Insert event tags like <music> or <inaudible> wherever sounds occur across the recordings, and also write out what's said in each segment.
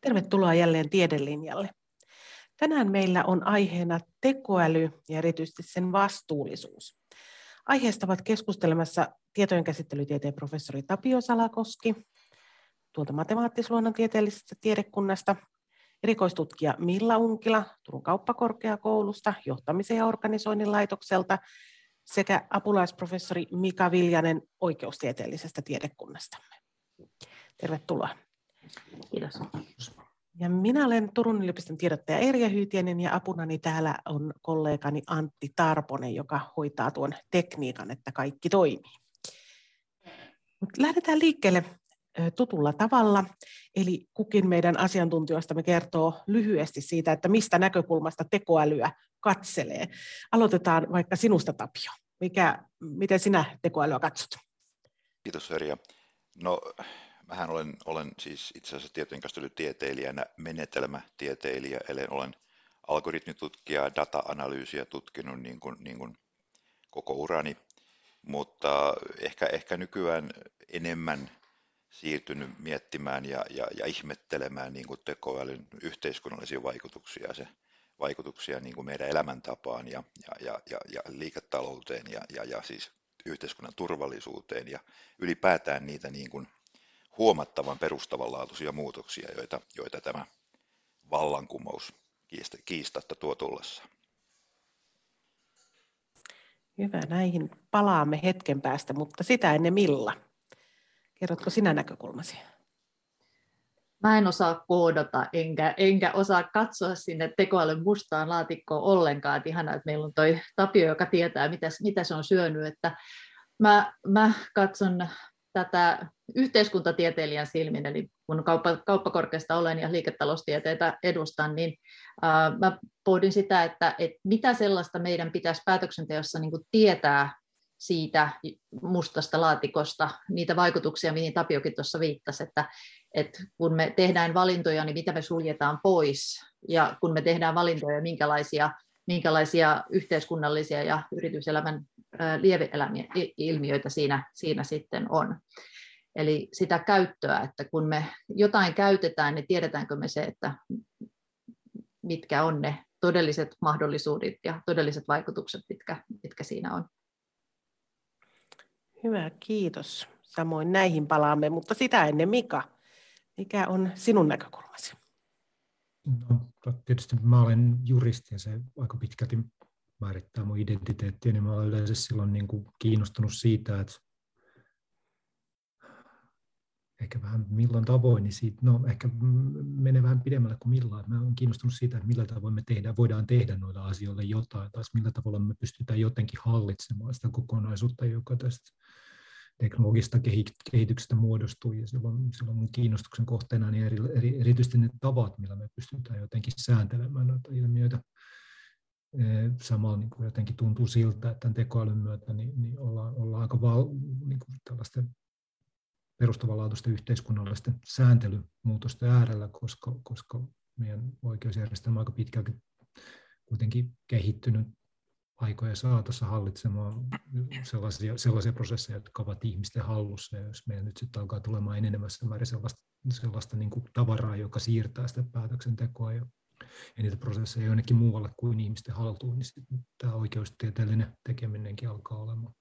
Tervetuloa jälleen Tiedelinjalle. Tänään meillä on aiheena tekoäly ja erityisesti sen vastuullisuus. Aiheesta ovat keskustelemassa tietojenkäsittelytieteen professori Tapio Salakoski tuolta matemaattis-luonnontieteellisestä tiedekunnasta, erikoistutkija Milla Unkila Turun kauppakorkeakoulusta, johtamisen ja organisoinnin laitokselta sekä apulaisprofessori Mika Viljanen oikeustieteellisestä tiedekunnastamme. Tervetuloa. Kiitos. Ja minä olen Turun yliopiston tiedottaja Erja Hyytienen ja apunani täällä on kollegani Antti Tarponen, joka hoitaa tuon tekniikan, että kaikki toimii. Mut lähdetään liikkeelle tutulla tavalla, eli kukin meidän asiantuntijoistamme kertoo lyhyesti siitä, että mistä näkökulmasta tekoälyä katselee. Aloitetaan vaikka sinusta, Tapio. Mikä, miten sinä tekoälyä katsot? Kiitos, Erja. No, mähän olen, olen siis itse asiassa tietojenkäsittelytieteilijänä menetelmätieteilijä, eli olen algoritmitutkija, data-analyysiä tutkinut niin kuin, niin kuin koko urani, mutta ehkä, ehkä nykyään enemmän siirtynyt miettimään ja, ja, ja ihmettelemään niin kuin tekoälyn yhteiskunnallisia vaikutuksia se vaikutuksia niin kuin meidän elämäntapaan ja, ja, ja, ja, ja liiketalouteen ja, ja, ja siis yhteiskunnan turvallisuuteen ja ylipäätään niitä niin kuin huomattavan perustavanlaatuisia muutoksia, joita, joita tämä vallankumous kiistatta tuo tullessa. Hyvä, näihin palaamme hetken päästä, mutta sitä ennen Milla. Kerrotko sinä näkökulmasi? Mä en osaa koodata, enkä, enkä osaa katsoa sinne tekoälyn mustaan laatikkoon ollenkaan. Että ihanaa, että meillä on toi Tapio, joka tietää, mitä, mitä se on syönyt. Että mä, mä katson tätä yhteiskuntatieteilijän silmin, eli kun kauppa, kauppakorkeasta olen ja liiketaloustieteitä edustan, niin äh, mä pohdin sitä, että, että mitä sellaista meidän pitäisi päätöksenteossa niin kuin tietää siitä mustasta laatikosta, niitä vaikutuksia, mihin Tapiokin tuossa viittasi, että, että kun me tehdään valintoja, niin mitä me suljetaan pois, ja kun me tehdään valintoja, minkälaisia, minkälaisia yhteiskunnallisia ja yrityselämän lieveilmiöitä siinä, siinä sitten on. Eli sitä käyttöä, että kun me jotain käytetään, niin tiedetäänkö me se, että mitkä on ne todelliset mahdollisuudet ja todelliset vaikutukset, mitkä, mitkä siinä on. Hyvä, kiitos. Samoin näihin palaamme, mutta sitä ennen Mika, mikä on sinun näkökulmasi? No, tietysti mä olen juristi ja se aika pitkälti määrittää mun identiteettiä, niin mä olen yleensä silloin niin kuin kiinnostunut siitä, että ehkä vähän milloin tavoin, niin siitä, no ehkä menee vähän pidemmälle kuin milloin. Mä olen kiinnostunut siitä, että millä tavoin me tehdään, voidaan tehdä noilla asioilla jotain, tai millä tavalla me pystytään jotenkin hallitsemaan sitä kokonaisuutta, joka tästä teknologista kehityksestä muodostuu, ja silloin, silloin mun kiinnostuksen kohteena niin eri, eri, erityisesti ne tavat, millä me pystytään jotenkin sääntelemään noita ilmiöitä. Samalla niin kuin jotenkin tuntuu siltä, että tämän tekoälyn myötä niin, niin ollaan, ollaan aika val, niin kuin tällaisten perustavanlaatuisten yhteiskunnallisten sääntelymuutosten äärellä, koska, koska meidän oikeusjärjestelmä on aika pitkälti kuitenkin kehittynyt aikoja saatossa hallitsemaan sellaisia, sellaisia prosesseja, jotka ovat ihmisten hallussa. Ja jos meidän nyt sitten alkaa tulemaan enenevässä määrin sellaista, sellaista niin kuin tavaraa, joka siirtää sitä päätöksentekoa ja, ja niitä prosesseja jonnekin muualle kuin ihmisten haltuun, niin sitten tämä oikeustieteellinen tekeminenkin alkaa olemaan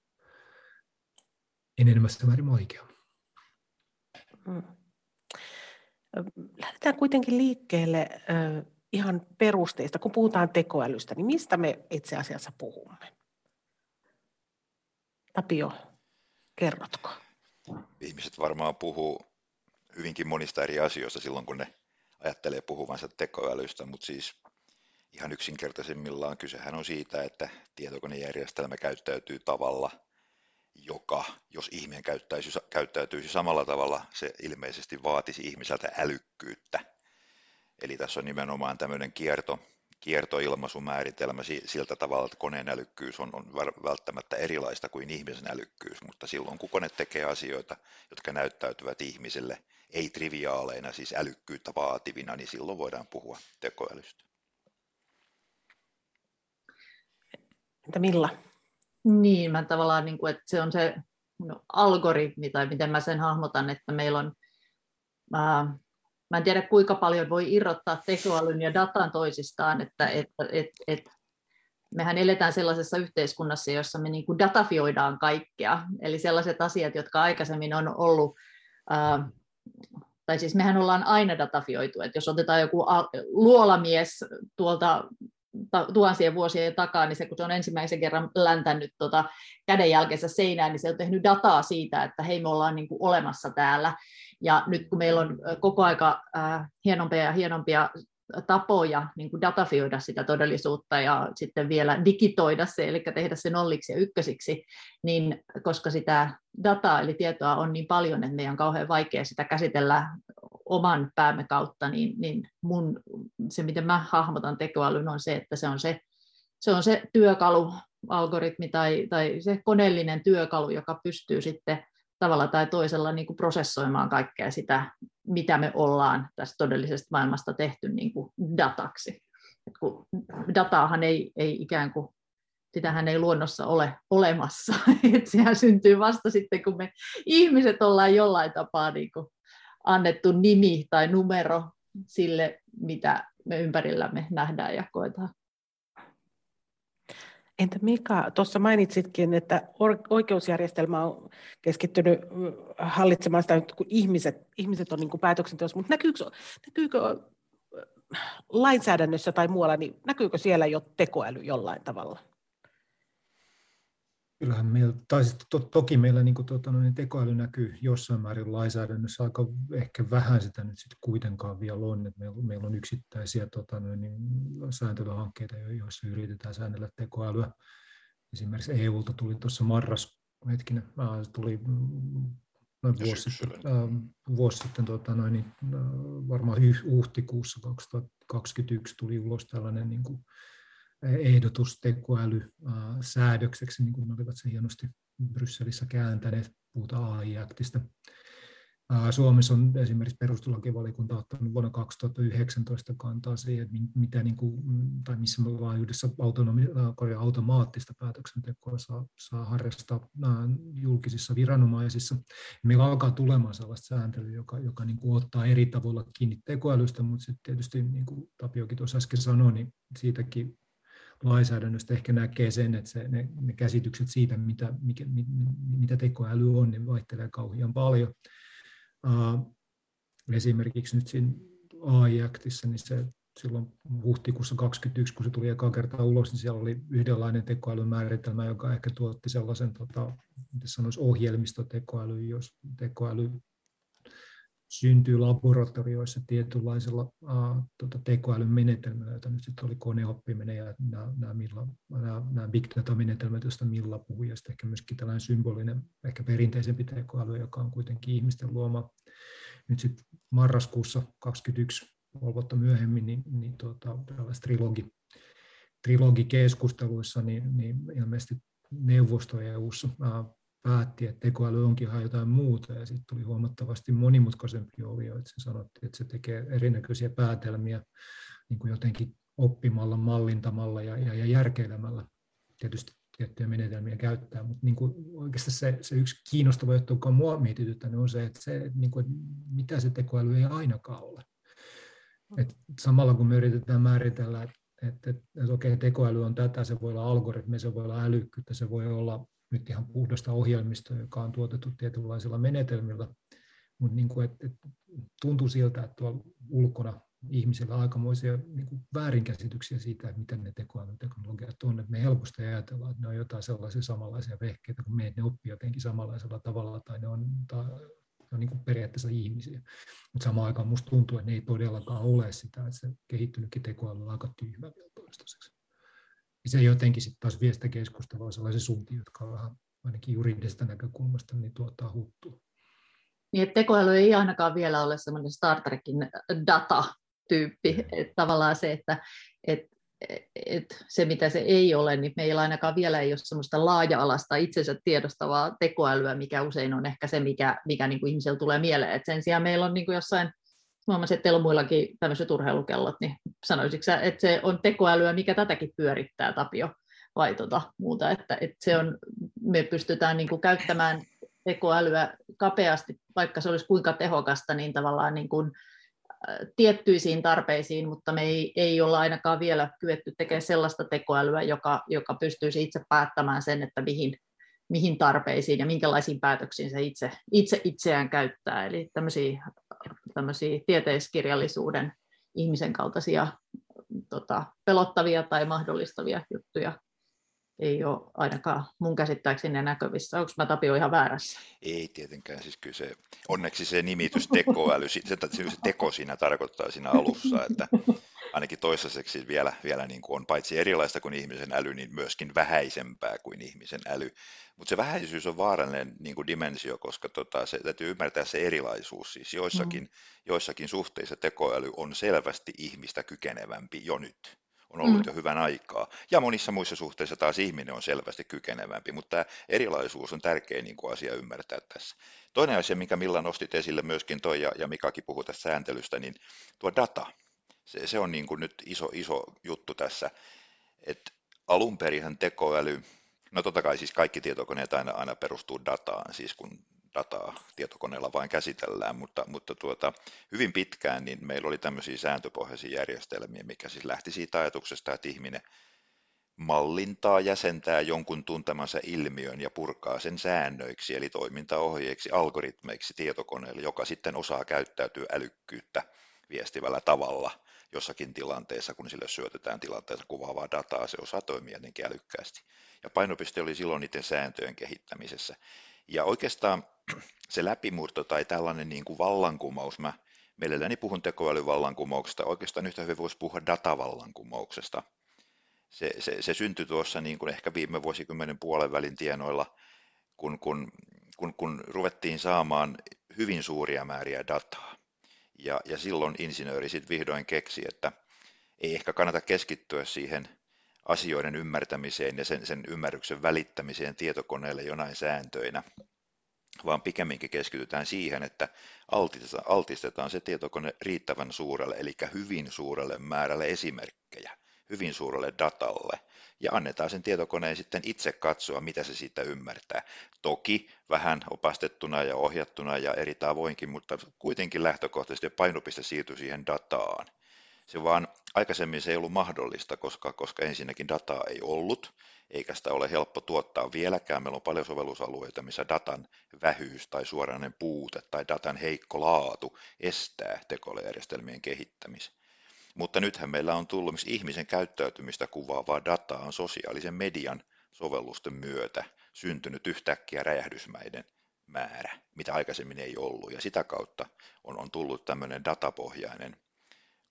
enenevässä määrin vaikeaa. Hmm. Lähdetään kuitenkin liikkeelle ihan perusteista. Kun puhutaan tekoälystä, niin mistä me itse asiassa puhumme? Tapio, kerrotko? Ihmiset varmaan puhuu hyvinkin monista eri asioista silloin, kun ne ajattelee puhuvansa tekoälystä, mutta siis ihan yksinkertaisimmillaan kysehän on siitä, että tietokonejärjestelmä käyttäytyy tavalla – joka, jos ihminen käyttäytyisi, käyttäytyisi samalla tavalla, se ilmeisesti vaatisi ihmiseltä älykkyyttä. Eli tässä on nimenomaan tämmöinen kierto, kiertoilmaisumääritelmä siltä tavalla, että koneen älykkyys on, on välttämättä erilaista kuin ihmisen älykkyys, mutta silloin kun kone tekee asioita, jotka näyttäytyvät ihmiselle ei-triviaaleina, siis älykkyyttä vaativina, niin silloin voidaan puhua tekoälystä. Entä Milla? Niin, mä tavallaan, niin kuin, että se on se no, algoritmi, tai miten mä sen hahmotan, että meillä on ää, mä en tiedä kuinka paljon voi irrottaa tekoälyn ja datan toisistaan, että et, et, et, mehän eletään sellaisessa yhteiskunnassa, jossa me niin kuin datafioidaan kaikkea, eli sellaiset asiat, jotka aikaisemmin on ollut, ää, tai siis mehän ollaan aina datafioitu, että jos otetaan joku luolamies tuolta tuhansien vuosien takaa, niin se kun se on ensimmäisen kerran läntänyt tota kädenjälkensä seinään, niin se on tehnyt dataa siitä, että hei me ollaan niin kuin olemassa täällä. Ja nyt kun meillä on koko aika hienompia ja hienompia tapoja niin kuin datafioida sitä todellisuutta ja sitten vielä digitoida se, eli tehdä se nolliksi ja ykkösiksi, niin koska sitä dataa eli tietoa on niin paljon, että meidän on kauhean vaikea sitä käsitellä oman päämme kautta, niin, niin mun, se, miten mä hahmotan tekoälyn, on se, että se on se, se, on se työkalu, algoritmi tai, tai se koneellinen työkalu, joka pystyy sitten tavalla tai toisella niin kuin prosessoimaan kaikkea sitä, mitä me ollaan tästä todellisesta maailmasta tehty niin kuin dataksi. Et kun dataahan ei, ei ikään kuin, sitähän ei luonnossa ole olemassa. <laughs> Et sehän syntyy vasta sitten, kun me ihmiset ollaan jollain tapaa niin kuin annettu nimi tai numero sille, mitä me ympärillämme nähdään ja koetaan. Entä Mika, tuossa mainitsitkin, että oikeusjärjestelmä on keskittynyt hallitsemaan sitä, kun ihmiset, ihmiset on niin kuin päätöksenteossa, mutta näkyykö, näkyykö lainsäädännössä tai muualla, niin näkyykö siellä jo tekoäly jollain tavalla? Kyllähän meillä, tai siis to, toki meillä niin kuin, tuota, niin tekoäly näkyy jossain määrin lainsäädännössä, aika ehkä vähän sitä nyt sitten kuitenkaan vielä on, että meillä, meillä on yksittäisiä tota, no, niin, sääntelyhankkeita, joissa yritetään säännellä tekoälyä. Esimerkiksi EUlta tuli tuossa marras, hetkinen, tuli noin vuosi sitten, äh, vuosi sitten tota, noin, niin, äh, varmaan huhtikuussa 2021 tuli ulos tällainen niin kuin, ehdotus tekoälysäädökseksi, niin kuin ne olivat se hienosti Brysselissä kääntäneet, puhutaan AI-aktista. Suomessa on esimerkiksi perustuslakivaliokunta ottanut vuonna 2019 kantaa siihen, että mitä niin kuin, tai missä laajuudessa automaattista päätöksentekoa saa, saa harrastaa julkisissa viranomaisissa. Meillä alkaa tulemaan sellaista sääntelyä, joka, joka niin kuin ottaa eri tavoilla kiinni tekoälystä, mutta sitten tietysti, niin kuin Tapiokin tuossa äsken sanoi, niin siitäkin lainsäädännöstä ehkä näkee sen, että se, ne, ne käsitykset siitä, mitä, mikä, mit, mitä tekoäly on, ne vaihtelee kauhean paljon. Uh, esimerkiksi nyt siinä AI-aktissa, niin se silloin huhtikuussa 2021, kun se tuli eka kertaa ulos, niin siellä oli yhdenlainen tekoälymääritelmä, joka ehkä tuotti sellaisen, tota, miten sanoisi, ohjelmistotekoäly, jos tekoäly syntyy laboratorioissa tietynlaisella uh, tota, tekoälyn menetelmällä, jota nyt sitten oli koneoppiminen ja nämä, nämä, nämä, nämä big data-menetelmät, joista Milla puhui, ja sitten ehkä myöskin tällainen symbolinen, ehkä perinteisempi tekoäly, joka on kuitenkin ihmisten luoma. Nyt sitten marraskuussa 2021, puoli vuotta myöhemmin, niin, niin tuota, tällaisessa trilogi, trilogikeskusteluissa, niin, niin ilmeisesti neuvosto EU-ssa päätti, että tekoäly onkin ihan jotain muuta, ja sitten tuli huomattavasti monimutkaisempi ovio, että se sanottiin, että se tekee erinäköisiä päätelmiä niin kuin jotenkin oppimalla, mallintamalla ja, ja, ja järkeilemällä. Tietysti tiettyjä menetelmiä käyttää, mutta niin kuin oikeastaan se, se yksi kiinnostava juttu, joka on mua mietityttänyt, on se, että, se, niin kuin, että mitä se tekoäly ei ainakaan ole. Et samalla kun me yritetään määritellä, että, että, että, että okei, tekoäly on tätä, se voi olla algoritmi, se voi olla älykkyyttä, se voi olla nyt ihan puhdasta ohjelmistoa, joka on tuotettu tietynlaisilla menetelmillä, mutta niin kuin, että, että tuntuu siltä, että tuolla ulkona ihmisillä aikamoisia niin kuin väärinkäsityksiä siitä, että miten ne tekoälyteknologiat on. Että me helposti ajatellaan, että ne on jotain sellaisia samanlaisia vehkeitä, kun meidän ne oppii jotenkin samanlaisella tavalla, tai ne on, tai ne on niin kuin periaatteessa ihmisiä. Mutta samaan aikaan minusta tuntuu, että ne ei todellakaan ole sitä, että se kehittynytkin tekoäly on aika tyhmä vielä toistaiseksi se jotenkin sitten taas vie sitä keskustelua sellaisen suuntiin, jotka on vähän ainakin juridisesta näkökulmasta niin tuottaa huttua. Niin, että tekoäly ei ainakaan vielä ole semmoinen Star Trekin data-tyyppi. Mm. Että tavallaan se, että et, et se mitä se ei ole, niin meillä ainakaan vielä ei ole semmoista laaja-alasta itsensä tiedostavaa tekoälyä, mikä usein on ehkä se, mikä, mikä niin kuin ihmisellä tulee mieleen. Et sen sijaan meillä on niin kuin jossain huomasin, että teillä on muillakin tämmöiset urheilukellot, niin sanoisitko että se on tekoälyä, mikä tätäkin pyörittää, Tapio, vai tota, muuta, että, että se on, me pystytään niin kuin käyttämään tekoälyä kapeasti, vaikka se olisi kuinka tehokasta, niin tavallaan niin kuin tiettyisiin tarpeisiin, mutta me ei, ei olla ainakaan vielä kyetty tekemään sellaista tekoälyä, joka, joka pystyisi itse päättämään sen, että mihin, mihin tarpeisiin ja minkälaisiin päätöksiin se itse, itse itseään käyttää. Eli tämmöisiä, tämmöisiä tieteiskirjallisuuden ihmisen kaltaisia tota, pelottavia tai mahdollistavia juttuja ei ole ainakaan mun käsittääkseni näkyvissä. Onko mä Tapio ihan väärässä? Ei tietenkään. Siis kyllä se, onneksi se nimitys tekoäly, <laughs> se, se teko siinä tarkoittaa siinä alussa, että ainakin toistaiseksi vielä, vielä niin kuin on paitsi erilaista kuin ihmisen äly, niin myöskin vähäisempää kuin ihmisen äly. Mutta se vähäisyys on vaarallinen niin kuin dimensio, koska tota, se, täytyy ymmärtää se erilaisuus. Siis joissakin, mm. joissakin suhteissa tekoäly on selvästi ihmistä kykenevämpi jo nyt on ollut mm. jo hyvän aikaa. Ja monissa muissa suhteissa taas ihminen on selvästi kykenevämpi, mutta tämä erilaisuus on tärkeä niin kuin asia ymmärtää tässä. Toinen asia, minkä Milla nostit esille myöskin toi, ja, ja Mikakin puhui tästä sääntelystä, niin tuo data, se, se on niin kuin nyt iso, iso juttu tässä, että alun perinhän tekoäly, no totta kai siis kaikki tietokoneet aina, aina perustuu dataan, siis kun dataa tietokoneella vain käsitellään, mutta, mutta tuota, hyvin pitkään niin meillä oli tämmöisiä sääntöpohjaisia järjestelmiä, mikä siis lähti siitä ajatuksesta, että ihminen mallintaa, jäsentää jonkun tuntemansa ilmiön ja purkaa sen säännöiksi, eli toimintaohjeiksi, algoritmeiksi tietokoneelle, joka sitten osaa käyttäytyä älykkyyttä viestivällä tavalla jossakin tilanteessa, kun sille syötetään tilanteessa kuvaavaa dataa, se osaa toimia jotenkin älykkäästi. Ja painopiste oli silloin niiden sääntöjen kehittämisessä. Ja oikeastaan <clears throat> se läpimurto tai tällainen niin kuin vallankumous, mä mielelläni puhun tekoälyvallankumouksesta, oikeastaan yhtä hyvin voisi puhua datavallankumouksesta. Se, se, se syntyi tuossa niin kuin ehkä viime vuosikymmenen puolen välin tienoilla, kun, kun, kun, kun ruvettiin saamaan hyvin suuria määriä dataa. Ja, ja silloin insinööri sitten vihdoin keksi, että ei ehkä kannata keskittyä siihen asioiden ymmärtämiseen ja sen, sen ymmärryksen välittämiseen tietokoneelle jonain sääntöinä, vaan pikemminkin keskitytään siihen, että altistetaan, altistetaan se tietokone riittävän suurelle, eli hyvin suurelle määrälle esimerkkejä, hyvin suurelle datalle, ja annetaan sen tietokoneen sitten itse katsoa, mitä se siitä ymmärtää. Toki vähän opastettuna ja ohjattuna ja eri tavoinkin, mutta kuitenkin lähtökohtaisesti painopiste siirtyy siihen dataan. Se vaan aikaisemmin se ei ollut mahdollista, koska, koska ensinnäkin dataa ei ollut, eikä sitä ole helppo tuottaa vieläkään. Meillä on paljon sovellusalueita, missä datan vähyys tai suoranainen puute tai datan heikko laatu estää tekoälyjärjestelmien kehittämisen. Mutta nythän meillä on tullut ihmisen käyttäytymistä kuvaavaa dataa on sosiaalisen median sovellusten myötä syntynyt yhtäkkiä räjähdysmäiden määrä, mitä aikaisemmin ei ollut. Ja sitä kautta on, on tullut tämmöinen datapohjainen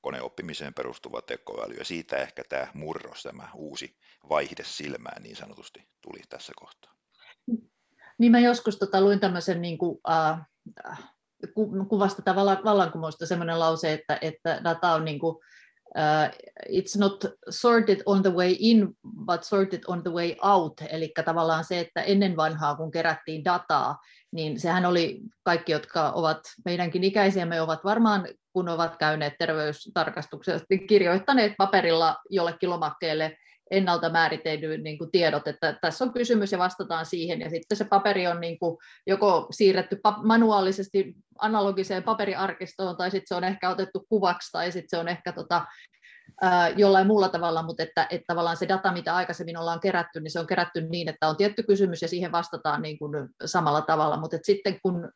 koneoppimiseen perustuva tekoäly, ja siitä ehkä tämä murros, tämä uusi vaihde silmään niin sanotusti tuli tässä kohtaa. Niin mä joskus tota, luin tämmöisen niin kuin, äh, kuvasta tätä vallankumousta semmoinen lause, että, että data on niin kuin, uh, it's not sorted on the way in, but sorted on the way out. Eli tavallaan se, että ennen vanhaa, kun kerättiin dataa, niin sehän oli kaikki, jotka ovat meidänkin ikäisiämme, ovat varmaan, kun ovat käyneet terveystarkastuksessa, kirjoittaneet paperilla jollekin lomakkeelle ennalta määriteidyin niin kuin tiedot, että tässä on kysymys ja vastataan siihen, ja sitten se paperi on niin kuin joko siirretty manuaalisesti analogiseen paperiarkistoon, tai sitten se on ehkä otettu kuvaksi, tai sitten se on ehkä tota, ää, jollain muulla tavalla, mutta että, että tavallaan se data, mitä aikaisemmin ollaan kerätty, niin se on kerätty niin, että on tietty kysymys ja siihen vastataan niin kuin samalla tavalla, mutta että sitten kun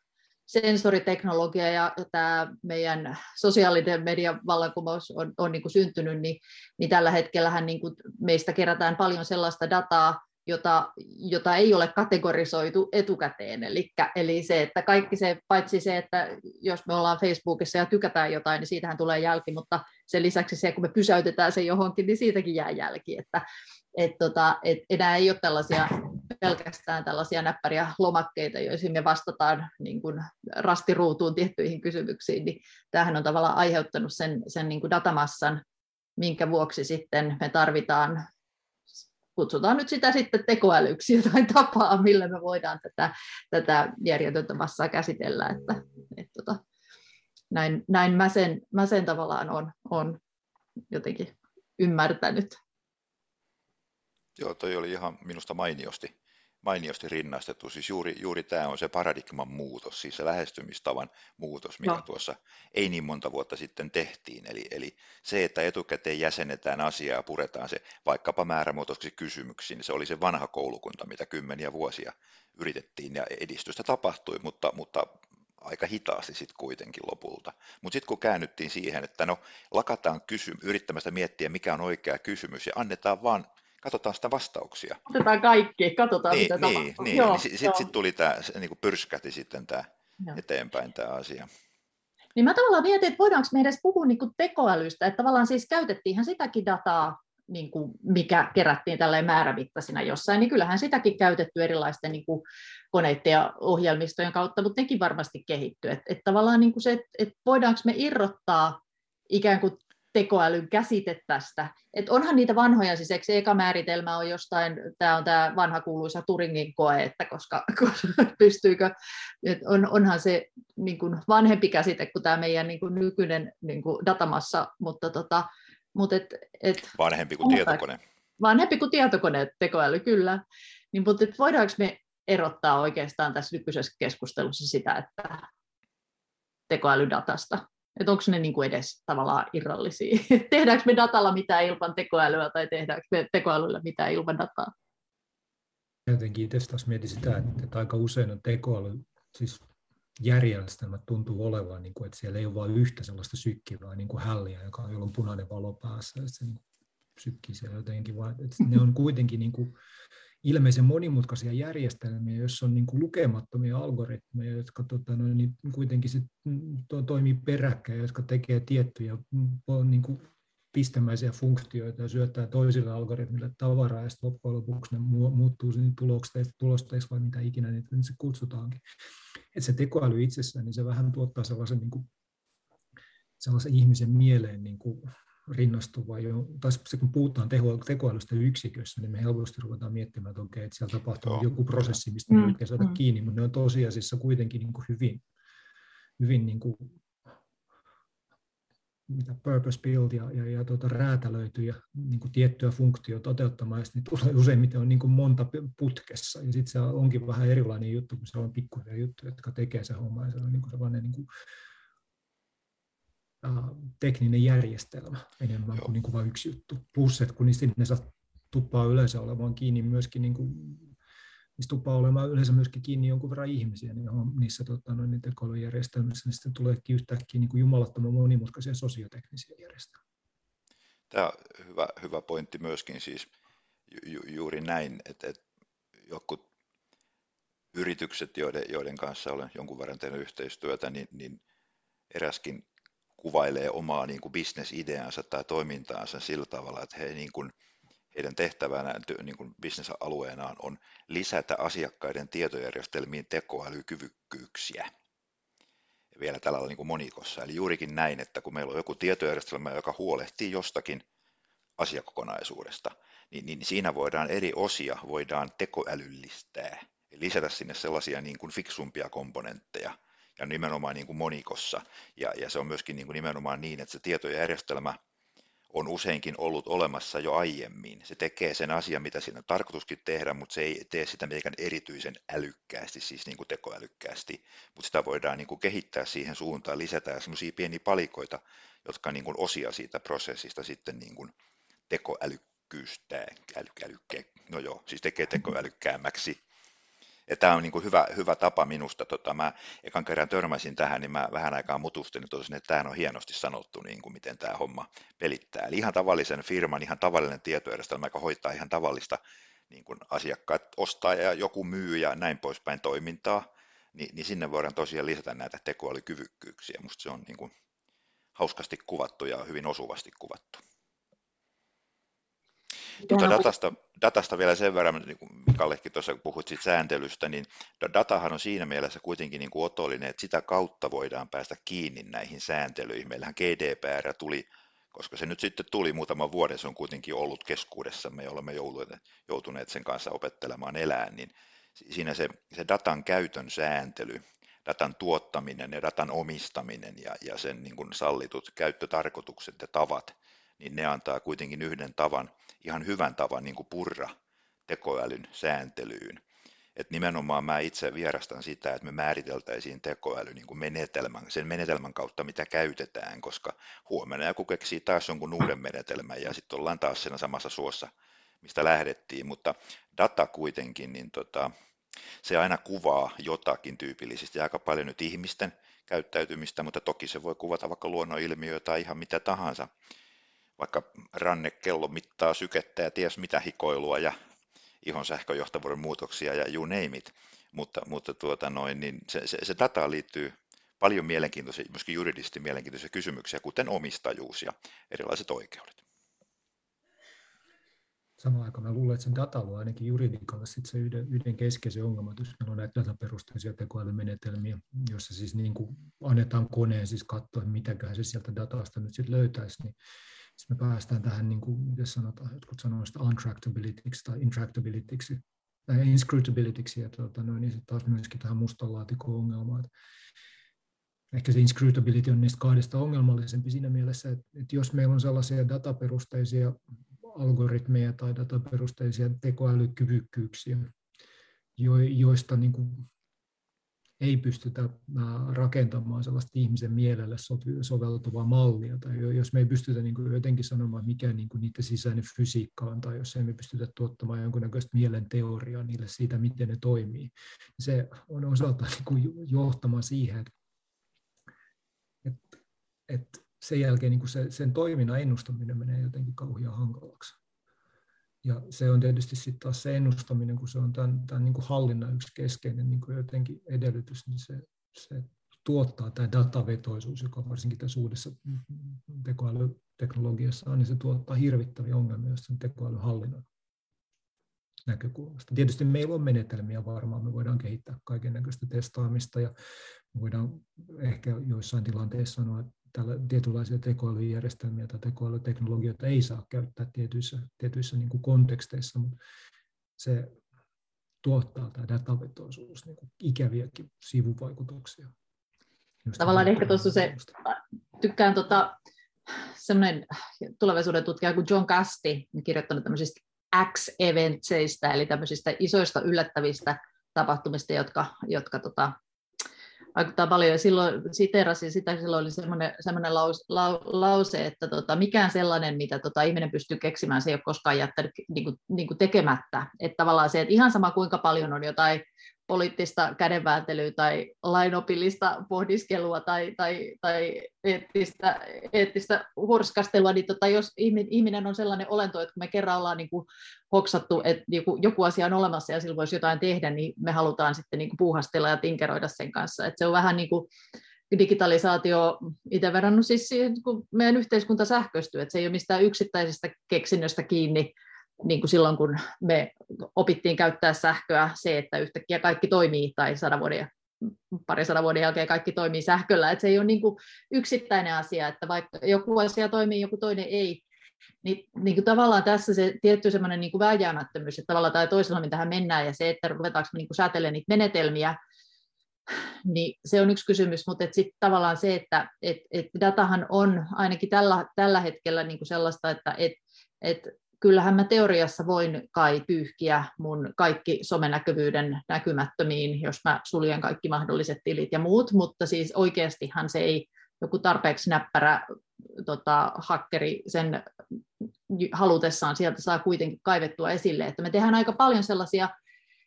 sensoriteknologia ja tämä meidän sosiaalinen median vallankumous on, on niin kuin syntynyt, niin, niin tällä hetkellähän niin kuin meistä kerätään paljon sellaista dataa, jota, jota ei ole kategorisoitu etukäteen. Eli, eli se, että kaikki se, paitsi se, että jos me ollaan Facebookissa ja tykätään jotain, niin siitähän tulee jälki, mutta sen lisäksi se, kun me pysäytetään se johonkin, niin siitäkin jää jälki. Että, et tota, et enää ei ole tällaisia pelkästään tällaisia näppäriä lomakkeita, joihin me vastataan niin kuin rastiruutuun tiettyihin kysymyksiin, niin tämähän on tavallaan aiheuttanut sen, sen niin kuin datamassan, minkä vuoksi sitten me tarvitaan, kutsutaan nyt sitä sitten tekoälyksi tai tapaa, millä me voidaan tätä, tätä järjetöntä massaa käsitellä, että, et, tota, näin, näin mä, sen, mä sen tavallaan on, on jotenkin ymmärtänyt. Joo, toi oli ihan minusta mainiosti mainiosti rinnastettu. Siis juuri, juuri tämä on se paradigman muutos, siis se lähestymistavan muutos, mikä no. tuossa ei niin monta vuotta sitten tehtiin. Eli, eli se, että etukäteen jäsenetään asiaa ja puretaan se vaikkapa määrämuotoisiksi kysymyksiin, niin se oli se vanha koulukunta, mitä kymmeniä vuosia yritettiin ja edistystä tapahtui, mutta, mutta aika hitaasti sitten kuitenkin lopulta. Mutta sitten kun käännyttiin siihen, että no lakataan kysy- yrittämästä miettiä, mikä on oikea kysymys ja annetaan vaan katsotaan sitä vastauksia. Otetaan kaikki, katsotaan niin, mitä niin, tapahtuu. Niin, niin sitten sit tuli tämä, niin pyrskäti sitten tämä eteenpäin tämä asia. Niin mä tavallaan mietin, että voidaanko me edes puhua niin kuin tekoälystä, että tavallaan siis käytettiinhän sitäkin dataa, niin kuin mikä kerättiin tälleen määrämittaisina jossain, niin kyllähän sitäkin käytetty erilaisten niin kuin koneiden ja ohjelmistojen kautta, mutta nekin varmasti kehittyy. Että et tavallaan niin kuin se, että et voidaanko me irrottaa ikään kuin tekoälyn käsite tästä. Et onhan niitä vanhoja, siis eikö eka määritelmä on jostain, tämä on tämä vanha kuuluisa Turingin koe, että koska, <laughs> koska pystyykö, et on, onhan se niin kuin vanhempi käsite kuin tämä meidän niin kuin nykyinen niin kuin datamassa, mutta tota, mutta et, et, vanhempi kuin tietokone. Vanhempi kuin tietokone, tekoäly kyllä. Niin, mutta et voidaanko me erottaa oikeastaan tässä nykyisessä keskustelussa sitä, että tekoälydatasta että onko ne niin kuin edes tavallaan irrallisia. <laughs> tehdäänkö me datalla mitään ilman tekoälyä tai tehdäänkö me tekoälyllä mitään ilman dataa? Jotenkin itse taas mietin sitä, että aika usein on tekoäly, siis järjestelmät tuntuu olevan, niin kuin, että siellä ei ole vain yhtä sellaista sykkivää niin kuin hälliä, joka on, jolla on punainen valo päässä, ja se niin sykkii siellä jotenkin, vaan että ne on kuitenkin niin kuin, ilmeisen monimutkaisia järjestelmiä, joissa on niin kuin lukemattomia algoritmeja, jotka tota, no, niin kuitenkin sit, to, toimii peräkkäin, jotka tekee tiettyjä mm, niin kuin pistemäisiä funktioita ja syöttää toisille algoritmille tavaraa, ja sitten loppujen lopuksi ne muuttuu tulosteista, tulosteista vai mitä ikinä niitä se kutsutaankin. Et se tekoäly itsessään, niin se vähän tuottaa sellaisen, niin kuin, sellaisen ihmisen mieleen niin kuin rinnastuva jo, tai se kun puhutaan teho, tekoälystä yksikössä, niin me helposti ruvetaan miettimään, että okei, että siellä tapahtuu Joo. joku prosessi, mistä me mm. oikein saada mm. kiinni, mutta ne on tosiasiassa kuitenkin niin kuin hyvin, hyvin niin kuin, mitä purpose build ja, ja, ja tuota, räätälöityjä niin kuin tiettyä funktioa toteuttamaan, ja niin tulee useimmiten on niin kuin monta putkessa, ja sitten se onkin vähän erilainen juttu, kun se on pikkuisia juttuja, jotka tekee se homma, ja se on niin kuin sellainen niin kuin, tekninen järjestelmä enemmän Joo. kuin, niin kuin vain yksi juttu. Plus, että kun niistä ne saa tuppaa yleensä olemaan kiinni myöskin, niin kuin, niistä tuppaa olemaan yleensä myöskin kiinni jonkun verran ihmisiä niin niissä tota, noin, tekoälyjärjestelmissä, niin sitten tuleekin yhtäkkiä niin kuin jumalattoman monimutkaisia sosioteknisiä järjestelmiä. Tämä on hyvä, hyvä pointti myöskin siis ju, juuri näin, että, että jotkut yritykset, joiden, joiden kanssa olen jonkun verran tehnyt yhteistyötä, niin, niin eräskin kuvailee omaa niin kuin bisnesideansa tai toimintaansa sillä tavalla, että he niin kuin, heidän tehtävänä niin kuin bisnesalueenaan on lisätä asiakkaiden tietojärjestelmiin tekoälykyvykkyyksiä. Vielä tällä niin kuin monikossa. Eli juurikin näin, että kun meillä on joku tietojärjestelmä, joka huolehtii jostakin asiakokonaisuudesta, niin, niin siinä voidaan eri osia voidaan tekoälyllistää. Eli lisätä sinne sellaisia niin kuin fiksumpia komponentteja, ja nimenomaan niin kuin monikossa. Ja, ja se on myöskin niin kuin nimenomaan niin, että se tietojärjestelmä on useinkin ollut olemassa jo aiemmin. Se tekee sen asian, mitä siinä on tarkoituskin tehdä, mutta se ei tee sitä mitenkään erityisen älykkäästi, siis niin kuin tekoälykkäästi. Mutta sitä voidaan niin kuin kehittää siihen suuntaan, lisätä sellaisia pieniä palikoita, jotka niin kuin osia siitä prosessista sitten niin kuin tekoälykkyystä, äly, älykke, no joo, siis tekee tekoälykkäämmäksi ja tämä on niin kuin hyvä, hyvä tapa minusta. Tota, mä ekan kerran törmäsin tähän, niin mä vähän aikaa mutustin, tosin, että tämähän on hienosti sanottu, niin kuin miten tämä homma pelittää. Eli ihan tavallisen firman, ihan tavallinen tietojärjestelmä, joka hoitaa ihan tavallista niin kuin asiakkaat ostaa ja joku myy ja näin poispäin toimintaa, niin, niin sinne voidaan tosiaan lisätä näitä tekoälykyvykkyyksiä. Musta se on niin kuin hauskasti kuvattu ja hyvin osuvasti kuvattu. Tuota datasta, datasta vielä sen verran, niin kuin Mikallekin tuossa puhuit siitä sääntelystä, niin datahan on siinä mielessä kuitenkin niin kuin otollinen, että sitä kautta voidaan päästä kiinni näihin sääntelyihin. Meillähän GDPR tuli, koska se nyt sitten tuli muutaman vuoden, se on kuitenkin ollut keskuudessamme ja olemme joutuneet sen kanssa opettelemaan elään, niin siinä se, se datan käytön sääntely, datan tuottaminen ja datan omistaminen ja, ja sen niin kuin sallitut käyttötarkoitukset ja tavat, niin ne antaa kuitenkin yhden tavan, ihan hyvän tavan niin kuin purra tekoälyn sääntelyyn. Et nimenomaan mä itse vierastan sitä, että me määriteltäisiin tekoäly niin kuin menetelmän, sen menetelmän kautta, mitä käytetään, koska huomenna joku keksii taas jonkun uuden menetelmän ja sitten ollaan taas siinä samassa suossa, mistä lähdettiin, mutta data kuitenkin, niin tota, se aina kuvaa jotakin tyypillisesti aika paljon nyt ihmisten käyttäytymistä, mutta toki se voi kuvata vaikka luonnonilmiöitä tai ihan mitä tahansa. Vaikka rannekello mittaa sykettä ja ties mitä hikoilua ja ihon sähköjohtavuuden muutoksia ja you name it. Mutta, mutta tuota noin, niin se, se, se dataan liittyy paljon mielenkiintoisia, myöskin juridisesti mielenkiintoisia kysymyksiä, kuten omistajuus ja erilaiset oikeudet. Samaan aikaan mä luulen, että sen data luo ainakin juridikalle sit se yhden, yhden keskeisen ongelman, jos meillä on näitä dataperusteisia tekoälymenetelmiä, joissa siis niin kuin annetaan koneen siis katsoa, mitäköhän se sieltä datasta nyt sitten löytäisi, niin sitten me päästään tähän, niin kuin, miten sanotaan, jotkut sanoo sitä untractabilityksi tai intractabilityksi, tai inscrutabilityksi, ja tuota, noin, niin sitten taas myöskin tähän mustan laatikon ongelmaan. Ehkä se inscrutability on niistä kahdesta ongelmallisempi siinä mielessä, että, että jos meillä on sellaisia dataperusteisia algoritmeja tai dataperusteisia tekoälykyvykkyyksiä, joista niin kuin ei pystytä rakentamaan sellaista ihmisen mielelle soveltuvaa mallia, tai jos me ei pystytä niin kuin jotenkin sanomaan, mikä niin kuin niiden sisäinen fysiikka on, tai jos emme pystytä tuottamaan jonkunnäköistä mielen teoriaa niille siitä, miten ne toimii, niin se on osaltaan niin kuin johtamaan siihen, että, että, että sen jälkeen niin kuin se, sen toiminnan ennustaminen menee jotenkin kauhean hankalaksi. Ja se on tietysti sitten taas se ennustaminen, kun se on tämän, tämän niin kuin hallinnan yksi keskeinen niin kuin jotenkin edellytys, niin se, se tuottaa tämä datavetoisuus, joka varsinkin tässä uudessa tekoälyteknologiassa on, niin se tuottaa hirvittäviä ongelmia just sen tekoälyhallinnon näkökulmasta. Tietysti meillä on menetelmiä varmaan, me voidaan kehittää kaiken näköistä testaamista ja voidaan ehkä joissain tilanteissa sanoa, että tällä tietynlaisia tekoälyjärjestelmiä tai tekoälyteknologioita ei saa käyttää tietyissä, tietyissä niin kuin konteksteissa, mutta se tuottaa tämä datavetoisuus niin kuin ikäviäkin sivuvaikutuksia. Just Tavallaan ehkä tuossa se, tykkään tota, semmoinen tulevaisuuden tutkija kuin John Casti, kirjoittanut tämmöisistä X-eventseistä, eli tämmöisistä isoista yllättävistä tapahtumista, jotka, jotka tota, vaikuttaa paljon. Ja silloin siterasin sitä, silloin oli semmoinen, semmoinen lause, lause, että tota, mikään sellainen, mitä tota, ihminen pystyy keksimään, se ei ole koskaan jättänyt niin kuin, niin kuin tekemättä. Että tavallaan se, että ihan sama kuinka paljon on jotain poliittista kädenvääntelyä tai lainopillista pohdiskelua tai, tai, tai eettistä, eettistä hurskastelua, niin tota, jos ihminen on sellainen olento, että kun me kerran ollaan niin kuin hoksattu, että joku, joku asia on olemassa ja sillä voisi jotain tehdä, niin me halutaan sitten niin kuin puuhastella ja tinkeroida sen kanssa. Et se on vähän niin kuin digitalisaatio, itse verrannut siis siihen, kun meidän yhteiskunta sähköistyy, että se ei ole mistään yksittäisestä keksinnöstä kiinni, niin kuin silloin kun me opittiin käyttää sähköä, se, että yhtäkkiä kaikki toimii, tai sadan vuoden, pari sadan vuoden jälkeen kaikki toimii sähköllä, että se ei ole niin kuin yksittäinen asia, että vaikka joku asia toimii, joku toinen ei, niin, niin kuin tavallaan tässä se tietty semmoinen niin vääjäämättömyys, että tavallaan tai toisella me tähän mennään, ja se, että ruvetaanko me niin kuin säätelemään niitä menetelmiä, niin se on yksi kysymys, mutta sitten tavallaan se, että et, et datahan on ainakin tällä, tällä hetkellä niin kuin sellaista, että et, et kyllähän mä teoriassa voin kai pyyhkiä mun kaikki somenäkyvyyden näkymättömiin, jos mä suljen kaikki mahdolliset tilit ja muut, mutta siis oikeastihan se ei joku tarpeeksi näppärä tota, hakkeri sen halutessaan sieltä saa kuitenkin kaivettua esille, että me tehdään aika paljon sellaisia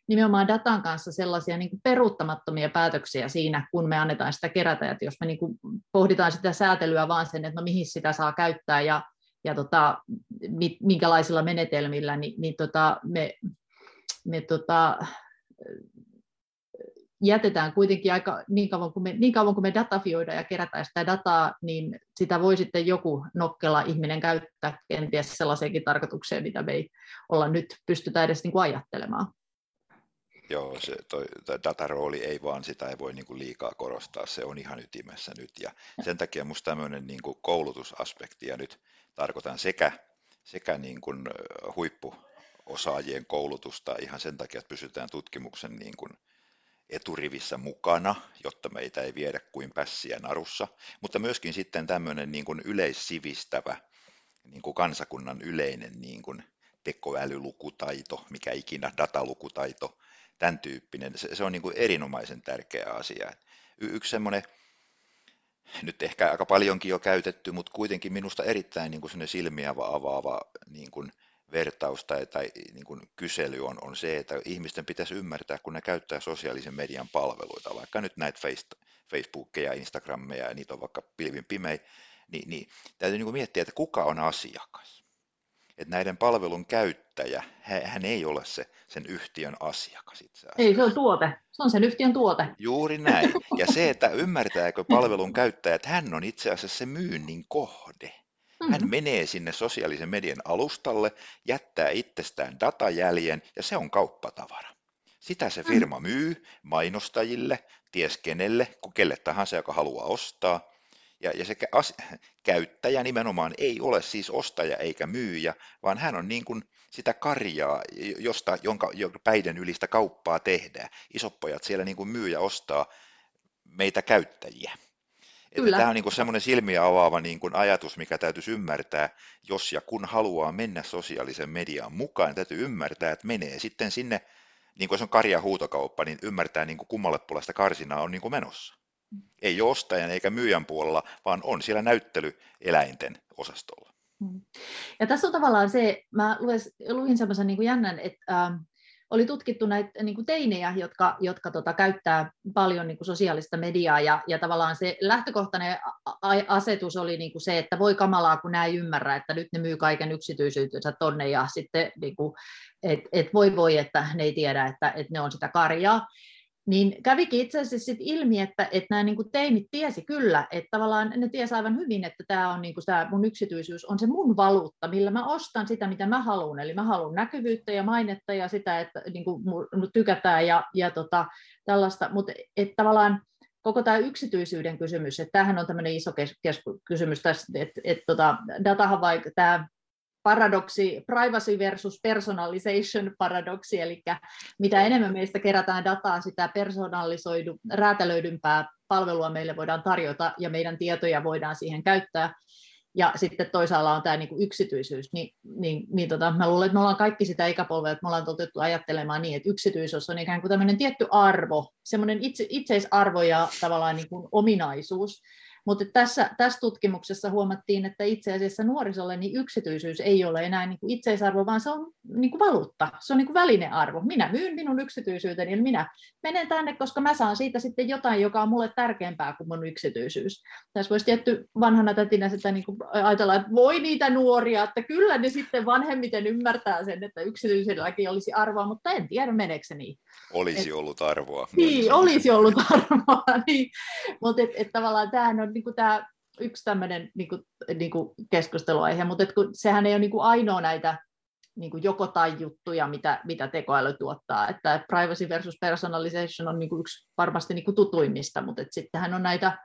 nimenomaan datan kanssa sellaisia niin kuin peruuttamattomia päätöksiä siinä, kun me annetaan sitä kerätä, että jos me niin kuin pohditaan sitä säätelyä vaan sen, että no mihin sitä saa käyttää ja ja tota, minkälaisilla menetelmillä, niin, niin tota, me, me tota, jätetään kuitenkin aika, niin kauan kuin me, niin kauan kuin me datafioidaan ja kerätään sitä dataa, niin sitä voi sitten joku nokkela ihminen käyttää kenties sellaiseenkin tarkoitukseen, mitä me ei olla nyt pystytä edes niin kuin ajattelemaan. Joo, se toi datarooli ei vaan, sitä ei voi niin kuin liikaa korostaa, se on ihan ytimessä nyt ja sen takia minusta tämmöinen niin kuin koulutusaspekti ja nyt tarkoitan sekä, sekä niin kuin huippuosaajien koulutusta ihan sen takia, että pysytään tutkimuksen niin kuin eturivissä mukana, jotta meitä ei viedä kuin pässiä narussa, mutta myöskin sitten tämmöinen niin kuin yleissivistävä niin kuin kansakunnan yleinen niin kuin tekoälylukutaito, mikä ikinä datalukutaito tämän tyyppinen. Se, se on niin kuin erinomaisen tärkeä asia. Y- yksi semmoinen, nyt ehkä aika paljonkin jo käytetty, mutta kuitenkin minusta erittäin niin kuin silmiä avaava niin kuin vertaus tai, tai niin kuin kysely on, on se, että ihmisten pitäisi ymmärtää, kun ne käyttää sosiaalisen median palveluita, vaikka nyt näitä Facebookia, Instagrammeja ja niitä on vaikka pilvin pimei, niin, niin täytyy niin kuin miettiä, että kuka on asiakas. Että näiden palvelun käyttäjä, hän ei ole se sen yhtiön asiakas itse asiassa. Ei, se on tuote. Se on sen yhtiön tuote. Juuri näin. Ja se, että ymmärtääkö palvelun käyttäjä, että hän on itse asiassa se myynnin kohde. Hän mm-hmm. menee sinne sosiaalisen median alustalle, jättää itsestään datajäljen ja se on kauppatavara. Sitä se mm. firma myy mainostajille, ties kenelle, kelle tahansa, joka haluaa ostaa. Ja, ja se as, käyttäjä nimenomaan ei ole siis ostaja eikä myyjä, vaan hän on niin kuin sitä karjaa, josta, jonka, jonka päiden ylistä kauppaa tehdään. Isopojat siellä niin kuin myy ja ostaa meitä käyttäjiä. Kyllä. Tämä on niin semmoinen silmiä avaava niin kuin ajatus, mikä täytyisi ymmärtää, jos ja kun haluaa mennä sosiaalisen mediaan mukaan, täytyy ymmärtää, että menee sitten sinne, niin kuin se on karja huutokauppa, niin ymmärtää niin kuin kummalle puolesta karsinaa on niin kuin menossa. Ei ole ostajan eikä myyjän puolella, vaan on siellä näyttelyeläinten osastolla. Mm. Ja tässä on tavallaan se, mä luin semmoisen niin jännän, että äh, oli tutkittu näitä niin kuin teinejä, jotka, jotka tota, käyttää paljon niin kuin sosiaalista mediaa, ja, ja tavallaan se lähtökohtainen asetus oli niin kuin se, että voi kamalaa, kun nämä ei ymmärrä, että nyt ne myy kaiken yksityisyytensä tonne, ja sitten niin kuin, et, et voi voi, että ne ei tiedä, että, että ne on sitä karjaa. Niin kävikin itse asiassa sit ilmi, että, että nämä niin teinit tiesi kyllä, että tavallaan ne tiesi aivan hyvin, että tämä on niin kuin tämä mun yksityisyys on se mun valuutta, millä mä ostan sitä, mitä mä haluan. Eli mä haluan näkyvyyttä ja mainetta ja sitä, että niin kuin tykätään ja, ja tota, tällaista, mutta tavallaan koko tämä yksityisyyden kysymys, että tämähän on tämmöinen iso kes- kes- kysymys tässä, että, että tota, datahan vaikka tämä paradoksi, privacy versus personalization paradoksi, eli mitä enemmän meistä kerätään dataa, sitä personalisoidu, räätälöidympää palvelua meille voidaan tarjota ja meidän tietoja voidaan siihen käyttää. Ja sitten toisaalla on tämä niin kuin yksityisyys, niin, niin, niin tota, mä luulen, että me ollaan kaikki sitä ikäpolvea, että me ollaan otettu ajattelemaan niin, että yksityisyys on ikään kuin tämmöinen tietty arvo, semmoinen itse, itseisarvo ja tavallaan niin kuin ominaisuus, mutta tässä, tässä tutkimuksessa huomattiin, että itse asiassa nuorisolle niin yksityisyys ei ole enää niin kuin itseisarvo, vaan se on niin kuin valuutta, se on niin kuin välinearvo. Minä myyn minun yksityisyyteni ja minä menen tänne, koska mä saan siitä sitten jotain, joka on mulle tärkeämpää kuin mun yksityisyys. Tässä voisi tietty vanhana tätinä sitä niin kuin ajatella, että voi niitä nuoria, että kyllä ne sitten vanhemmiten ymmärtää sen, että yksityiselläkin olisi arvoa, mutta en tiedä meneekö se niin. Olisi Et, ollut arvoa. Niin, olisi ollut arvoa. <laughs> Niin. Mutta et, et tavallaan tämähän on niin kuin tämä yksi tämmöinen niin kuin, niin kuin keskusteluaihe, mutta et kun, sehän ei ole niin kuin ainoa näitä niin kuin joko tai juttuja, mitä, mitä tekoäly tuottaa. Että privacy versus personalization on niin kuin yksi varmasti niin kuin tutuimmista, mutta sittenhän on näitä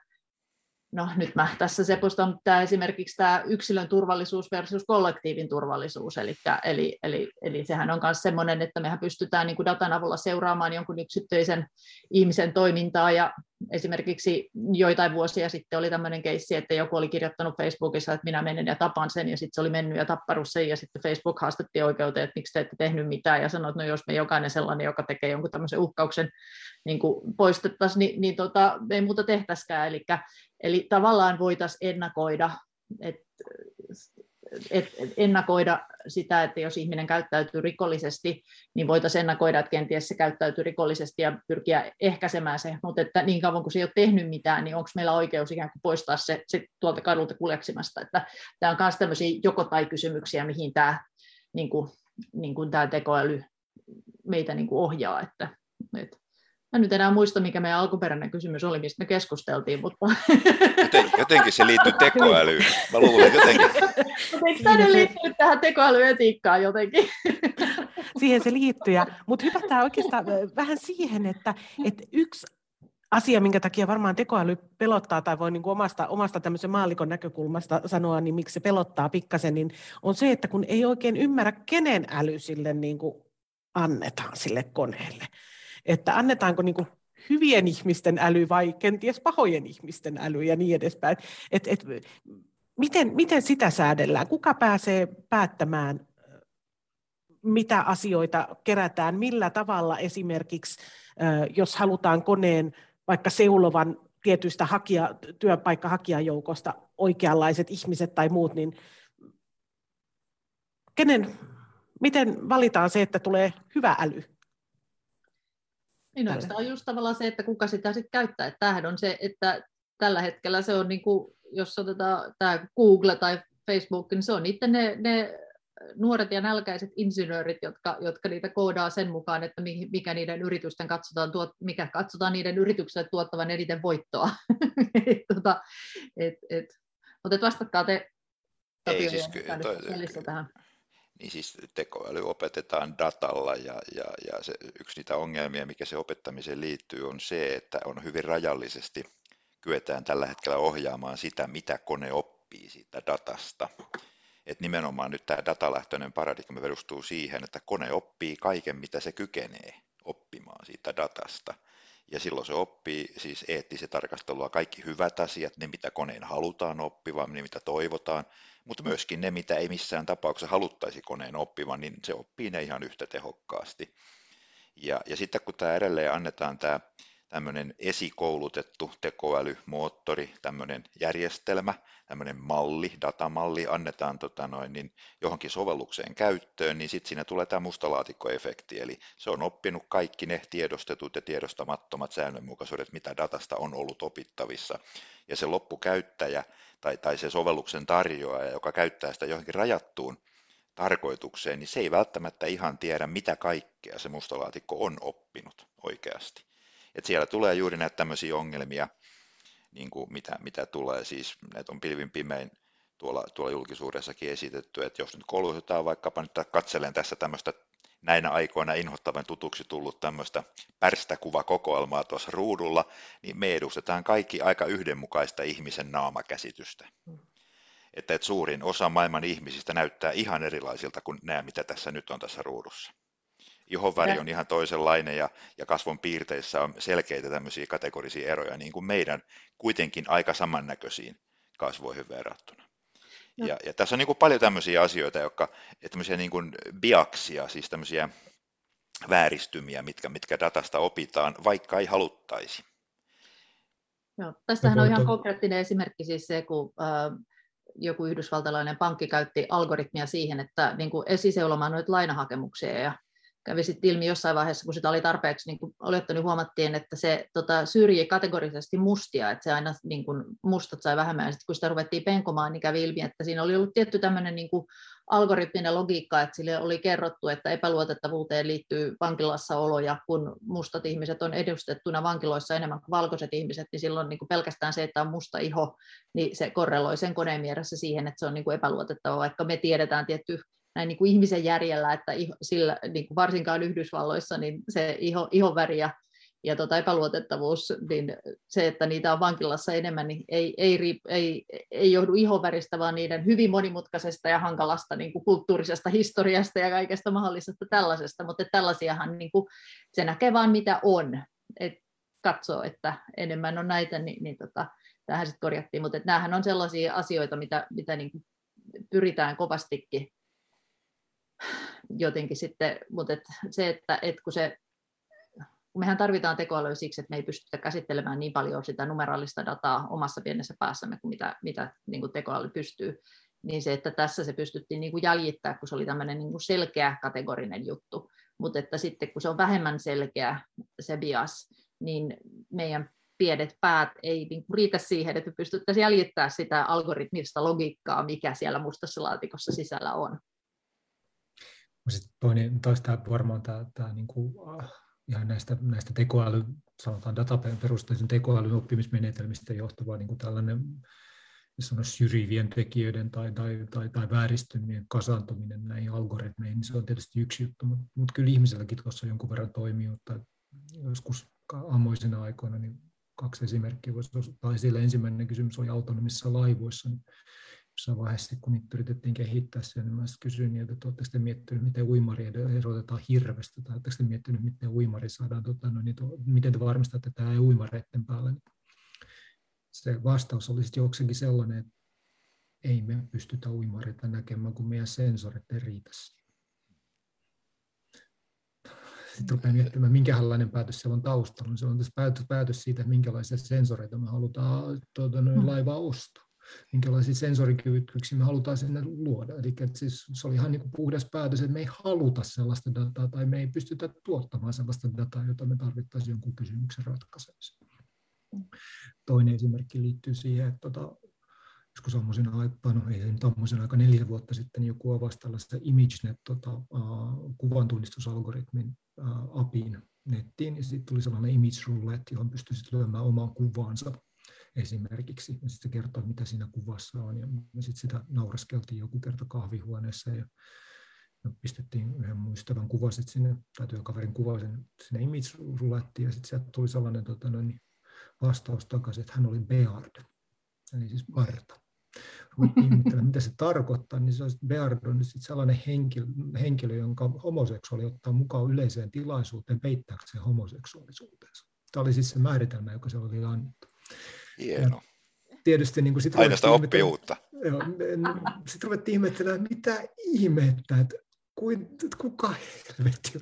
no nyt mä tässä sepostan tämä esimerkiksi tämä yksilön turvallisuus versus kollektiivin turvallisuus, eli, eli, eli, eli sehän on myös sellainen, että mehän pystytään niin kuin datan avulla seuraamaan jonkun yksittäisen ihmisen toimintaa, ja esimerkiksi joitain vuosia sitten oli tämmöinen keissi, että joku oli kirjoittanut Facebookissa, että minä menen ja tapan sen, ja sitten se oli mennyt ja tappanut sen, ja sitten Facebook haastettiin oikeuteen, että miksi te ette tehnyt mitään, ja sanoi, että no jos me jokainen sellainen, joka tekee jonkun tämmöisen uhkauksen, niin poistettaisiin, niin, niin tota, ei muuta tehtäisikään, eli Eli tavallaan voitaisiin ennakoida, että et, et ennakoida sitä, että jos ihminen käyttäytyy rikollisesti, niin voitaisiin ennakoida, että kenties se käyttäytyy rikollisesti ja pyrkiä ehkäisemään se, mutta että niin kauan kuin se ei ole tehnyt mitään, niin onko meillä oikeus ikään kuin poistaa se, se tuolta kadulta kuleksimasta. Että tämä on myös tämmöisiä joko tai kysymyksiä, mihin tämä, niin kuin, niin kuin tämä tekoäly meitä niin kuin ohjaa. Että, että Mä nyt enää muista, mikä meidän alkuperäinen kysymys oli, mistä me keskusteltiin, mutta... Joten, jotenkin se liittyy tekoälyyn. Mä luulen, että jotenkin... Eikö tämä liittyy tähän tekoälyetiikkaan jotenkin? Siihen se liittyy. Mutta hypätään oikeastaan vähän siihen, että, että yksi asia, minkä takia varmaan tekoäly pelottaa, tai voi niin kuin omasta, omasta tämmöisen maallikon näkökulmasta sanoa, niin miksi se pelottaa pikkasen, niin on se, että kun ei oikein ymmärrä, kenen äly sille niin kuin annetaan sille koneelle että annetaanko niin kuin hyvien ihmisten äly vai kenties pahojen ihmisten äly ja niin edespäin. Et, et, miten, miten sitä säädellään? Kuka pääsee päättämään, mitä asioita kerätään, millä tavalla esimerkiksi, jos halutaan koneen vaikka seulovan tietystä hakija, työpaikkahakijajoukosta oikeanlaiset ihmiset tai muut, niin kenen, miten valitaan se, että tulee hyvä äly? Niin on just tavallaan se, että kuka sitä sitten käyttää. Että tämähän on se, että tällä hetkellä se on, niin kuin, jos otetaan tämä Google tai Facebook, niin se on niitä ne, ne nuoret ja nälkäiset insinöörit, jotka, jotka niitä koodaa sen mukaan, että mikä niiden yritysten katsotaan, tuot, mikä katsotaan niiden yritykselle tuottavan eniten voittoa. <laughs> et, tota, et, et, mutta et vastatkaa te Tapio, Ei, siis, toi, tähän. Niin siis tekoäly opetetaan datalla ja, ja, ja se, yksi niitä ongelmia, mikä se opettamiseen liittyy, on se, että on hyvin rajallisesti kyetään tällä hetkellä ohjaamaan sitä, mitä kone oppii siitä datasta. Et nimenomaan nyt tämä datalähtöinen paradigma perustuu siihen, että kone oppii kaiken, mitä se kykenee oppimaan siitä datasta. Ja silloin se oppii siis eettisen tarkastelua kaikki hyvät asiat, ne mitä koneen halutaan oppivan, ne mitä toivotaan, mutta myöskin ne, mitä ei missään tapauksessa haluttaisi koneen oppivan, niin se oppii ne ihan yhtä tehokkaasti. Ja, ja sitten kun tämä edelleen annetaan tämä tämmöinen esikoulutettu tekoälymoottori, tämmöinen järjestelmä, tämmöinen malli, datamalli annetaan tota noin, niin johonkin sovellukseen käyttöön, niin sitten siinä tulee tämä mustalaatikkoefekti, eli se on oppinut kaikki ne tiedostetut ja tiedostamattomat säännönmukaisuudet, mitä datasta on ollut opittavissa, ja se loppukäyttäjä tai, tai se sovelluksen tarjoaja, joka käyttää sitä johonkin rajattuun tarkoitukseen, niin se ei välttämättä ihan tiedä, mitä kaikkea se mustalaatikko on oppinut oikeasti. Et siellä tulee juuri näitä tämmöisiä ongelmia, niin kuin mitä, mitä tulee, siis näitä on pilvin pimein tuolla, tuolla julkisuudessakin esitetty, että jos nyt koulutetaan vaikkapa nyt katselen tässä tämmöistä näinä aikoina inhottavan tutuksi tullut tämmöistä pärstäkuvakokoelmaa tuossa ruudulla, niin me edustetaan kaikki aika yhdenmukaista ihmisen naamakäsitystä. Mm. Että, että suurin osa maailman ihmisistä näyttää ihan erilaisilta kuin nämä, mitä tässä nyt on tässä ruudussa ihonväri on ihan toisenlainen ja, ja kasvon piirteissä on selkeitä tämmöisiä kategorisia eroja, niin kuin meidän kuitenkin aika samannäköisiin kasvoihin verrattuna. No. Ja, ja tässä on niin kuin paljon tämmöisiä asioita, jotka, tämmöisiä niin kuin biaksia, siis tämmöisiä vääristymiä, mitkä, mitkä datasta opitaan, vaikka ei haluttaisi. Joo, tästähän on ihan konkreettinen esimerkki siis se, kun äh, joku yhdysvaltalainen pankki käytti algoritmia siihen, että niin kuin esiseulomaan noita lainahakemuksia ja kävi sitten ilmi jossain vaiheessa, kun sitä oli tarpeeksi niin olettu, niin huomattiin, että se tota, syrji kategorisesti mustia, että se aina niin kuin, mustat sai vähemmän, ja sitten kun sitä ruvettiin penkomaan, niin kävi ilmi, että siinä oli ollut tietty tämmöinen niin kuin, algoritminen logiikka, että sille oli kerrottu, että epäluotettavuuteen liittyy vankilassaolo, ja kun mustat ihmiset on edustettuna vankiloissa enemmän kuin valkoiset ihmiset, niin silloin niin kuin pelkästään se, että on musta iho, niin se korreloi sen koneen mielessä siihen, että se on niin kuin epäluotettava, vaikka me tiedetään tietty näin niin kuin ihmisen järjellä, että sillä, niin kuin varsinkaan Yhdysvalloissa niin se iho, ihonväri ja, ja tota epäluotettavuus, niin se, että niitä on vankilassa enemmän, niin ei, ei, ei, ei johdu ihonväristä, vaan niiden hyvin monimutkaisesta ja hankalasta niin kuin kulttuurisesta historiasta ja kaikesta mahdollisesta tällaisesta, mutta tällaisiahan niin kuin, se näkee vaan mitä on, et katsoo, että enemmän on näitä, niin, niin tota, tähän sitten korjattiin, mutta nämähän on sellaisia asioita, mitä, mitä niin kuin pyritään kovastikin jotenkin sitten, mutta et se, että et kun se kun mehän tarvitaan tekoälyä siksi, että me ei pystytä käsittelemään niin paljon sitä numeraalista dataa omassa pienessä päässämme kuin mitä, mitä niin kuin tekoäly pystyy, niin se, että tässä se pystyttiin niin kuin jäljittää, kun se oli tämmöinen niin kuin selkeä kategorinen juttu, mutta että sitten kun se on vähemmän selkeä se bias, niin meidän pienet päät ei niin kuin riitä siihen, että pystyttäisiin jäljittämään sitä algoritmista logiikkaa, mikä siellä mustassa laatikossa sisällä on. Sitten toinen, tämä varmaan tämä, tämä niin kuin, äh, ihan näistä, näistä tekoäly, sanotaan dataperusteisen tekoälyn oppimismenetelmistä johtuva niin kuin tällainen syrjivien tekijöiden tai, tai, tai, tai vääristymien kasantuminen näihin algoritmeihin, niin se on tietysti yksi juttu, mutta, mutta kyllä ihmiselläkin tuossa jonkun verran toimii, että joskus ammoisina aikoina niin kaksi esimerkkiä voisi ottaa esille. Ensimmäinen kysymys oli autonomisissa laivoissa, niin jossain vaiheessa, kun niitä yritettiin kehittää sen, niin mä kysyin niiltä, että oletteko te miettinyt, miten uimari erotetaan hirvestä, tai oletteko te miettinyt, miten uimari saadaan, tota, no, niin to, miten te varmistatte, että tämä ei uimareiden päälle. Se vastaus olisi jokseenkin sellainen, että ei me pystytä uimareita näkemään, kun meidän sensorit ei riitä siihen. sitten rupeaa miettimään, minkälainen päätös siellä on taustalla. Se on tässä päätös, siitä, että minkälaisia sensoreita me halutaan tuota, laivaa ostaa minkälaisia sensorikyvykkyyksiä me halutaan sinne luoda. Eli siis se oli ihan niin kuin puhdas päätös, että me ei haluta sellaista dataa tai me ei pystytä tuottamaan sellaista dataa, jota me tarvittaisiin jonkun kysymyksen ratkaisemiseen. Toinen esimerkki liittyy siihen, että tota, joskus ammoisen aikaan, no ei nyt aika neljä vuotta sitten joku avasi tällaista ImageNet tota, uh, kuvantunnistusalgoritmin uh, APIin nettiin, ja sitten tuli sellainen image roulette, johon pystyi lyömään oman kuvaansa esimerkiksi, ja sitten se kertoo, mitä siinä kuvassa on, ja sitten sitä nauraskeltiin joku kerta kahvihuoneessa, ja me pistettiin yhden muistavan kuvan sinne, tai työkaverin kuva sinne image roulettiin, ja sitten sieltä tuli sellainen tota, noin, vastaus takaisin, että hän oli Beard, eli siis parta. Ruvettiin mitä se tarkoittaa, niin se on Beard on sitten sellainen henkilö, henkilö, jonka homoseksuaali ottaa mukaan yleiseen tilaisuuteen peittääkseen homoseksuaalisuutensa. Tämä oli siis se määritelmä, joka se oli annettu. Hieno. tietysti niin kuin sit Aina sitä oppii uutta. Sitten ruvettiin ihmettelemään, mitä ihmettä, että kuin, kuka helvetti,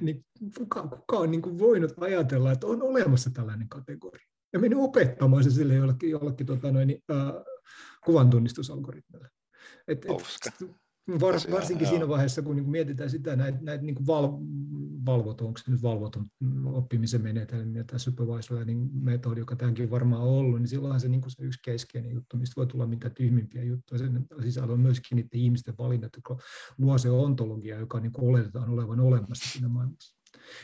niin kuka, kuka on niin kuin voinut ajatella, että on olemassa tällainen kategoria. Ja meni opettamaan se sille jollekin, jollekin tota noin, äh, kuvantunnistusalgoritmille. Et, et, Var, varsinkin siinä vaiheessa, kun niin mietitään sitä, näitä, näitä niin val, valvoton, onko se nyt valvoton oppimisen menetelmiä tai supervised learning metodi, joka tämänkin varmaan on ollut, niin silloinhan se, niin se yksi keskeinen juttu, mistä voi tulla mitä tyhmimpiä juttuja. Sen sisällä on myöskin niiden ihmisten valinnat, jotka luo se ontologia, joka niin oletetaan olevan olemassa siinä maailmassa.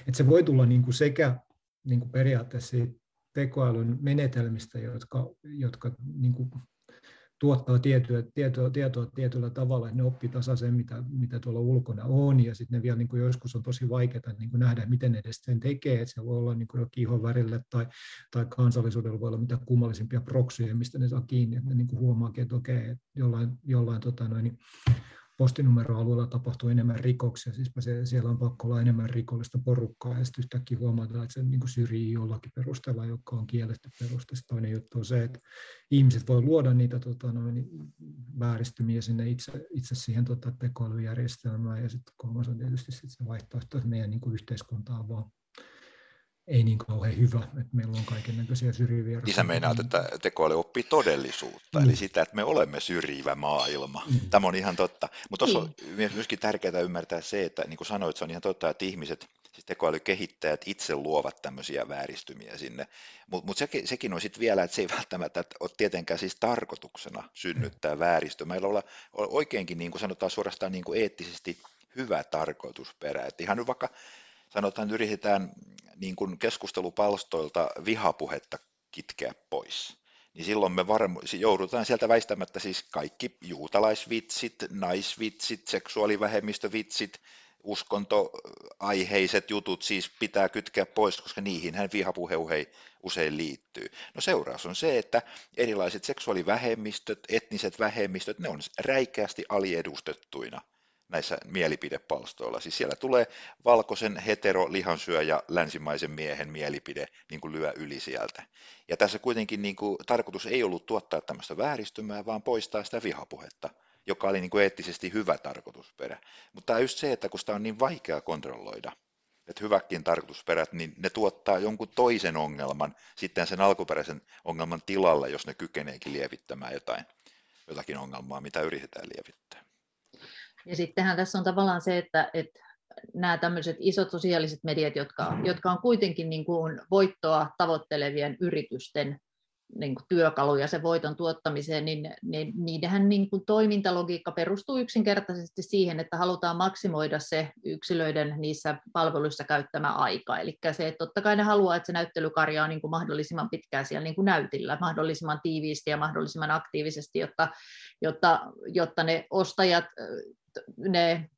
Et se voi tulla niin sekä niin periaatteessa tekoälyn menetelmistä, jotka, jotka niin tuottaa tietoa, tietoa, tietoa tietyllä tavalla, että ne oppii tasaisen, mitä, mitä tuolla ulkona on, ja sitten ne vielä niin kuin joskus on tosi vaikeaa niin kuin nähdä, miten edes sen tekee, että se voi olla niin kuin ihon värille tai, tai kansallisuudella voi olla mitä kummallisimpia proksyjä, mistä ne saa kiinni, että ne niin kuin huomaakin, että okei, että jollain, jollain tota noin, postinumeroalueella tapahtuu enemmän rikoksia, siis se, siellä on pakko olla enemmän rikollista porukkaa, ja sitten yhtäkkiä huomataan, että se niin kuin syrjii jollakin perusteella, joka on kielletty peruste. Sitten toinen juttu on se, että ihmiset voi luoda niitä tota, noin, vääristymiä sinne itse, itse siihen tota, tekoälyjärjestelmään, ja sitten kolmas on tietysti sit se vaihtoehto, että meidän niin kuin yhteiskunta on vaan ei niin kauhean hyvä, että meillä on kaiken näköisiä syrjiviä. Isä meinaa, että tekoäly oppii todellisuutta, mm. eli sitä, että me olemme syrjivä maailma. Mm. Tämä on ihan totta. Mutta tuossa on mm. myöskin tärkeää ymmärtää se, että niin kuin sanoit, se on ihan totta, että ihmiset, siis tekoälykehittäjät itse luovat tämmöisiä vääristymiä sinne. Mutta mut sekin, sekin on sitten vielä, että se ei välttämättä ole tietenkään siis tarkoituksena synnyttää mm. vääristö. Meillä on oikeinkin, niin kuin sanotaan suorastaan niin kuin eettisesti hyvä tarkoitusperä. Että ihan nyt vaikka sanotaan, että yritetään niin kuin keskustelupalstoilta vihapuhetta kitkeä pois, niin silloin me varmu, joudutaan sieltä väistämättä siis kaikki juutalaisvitsit, naisvitsit, seksuaalivähemmistövitsit, uskontoaiheiset jutut siis pitää kytkeä pois, koska niihin hän vihapuhe usein liittyy. No seuraus on se, että erilaiset seksuaalivähemmistöt, etniset vähemmistöt, ne on räikeästi aliedustettuina näissä mielipidepalstoilla. Siis siellä tulee valkoisen hetero lihansyöjä länsimaisen miehen mielipide niin kuin lyö yli sieltä. Ja tässä kuitenkin niin kuin, tarkoitus ei ollut tuottaa tämmöistä vääristymää, vaan poistaa sitä vihapuhetta, joka oli niin kuin eettisesti hyvä tarkoitusperä. Mutta tämä just se, että kun sitä on niin vaikea kontrolloida, että hyväkin tarkoitusperät, niin ne tuottaa jonkun toisen ongelman sitten sen alkuperäisen ongelman tilalla, jos ne kykeneekin lievittämään jotain, jotakin ongelmaa, mitä yritetään lievittää. Ja sittenhän tässä on tavallaan se, että, että nämä tämmöiset isot sosiaaliset mediat, jotka, jotka on kuitenkin niin kuin voittoa tavoittelevien yritysten niin kuin työkaluja sen voiton tuottamiseen, niin, niin niidenhän niin kuin toimintalogiikka perustuu yksinkertaisesti siihen, että halutaan maksimoida se yksilöiden niissä palveluissa käyttämä aika. Eli se, että totta kai ne haluaa, että se näyttelykarja on niin kuin mahdollisimman pitkään siellä niin kuin näytillä, mahdollisimman tiiviisti ja mahdollisimman aktiivisesti, jotta, jotta, jotta ne ostajat ne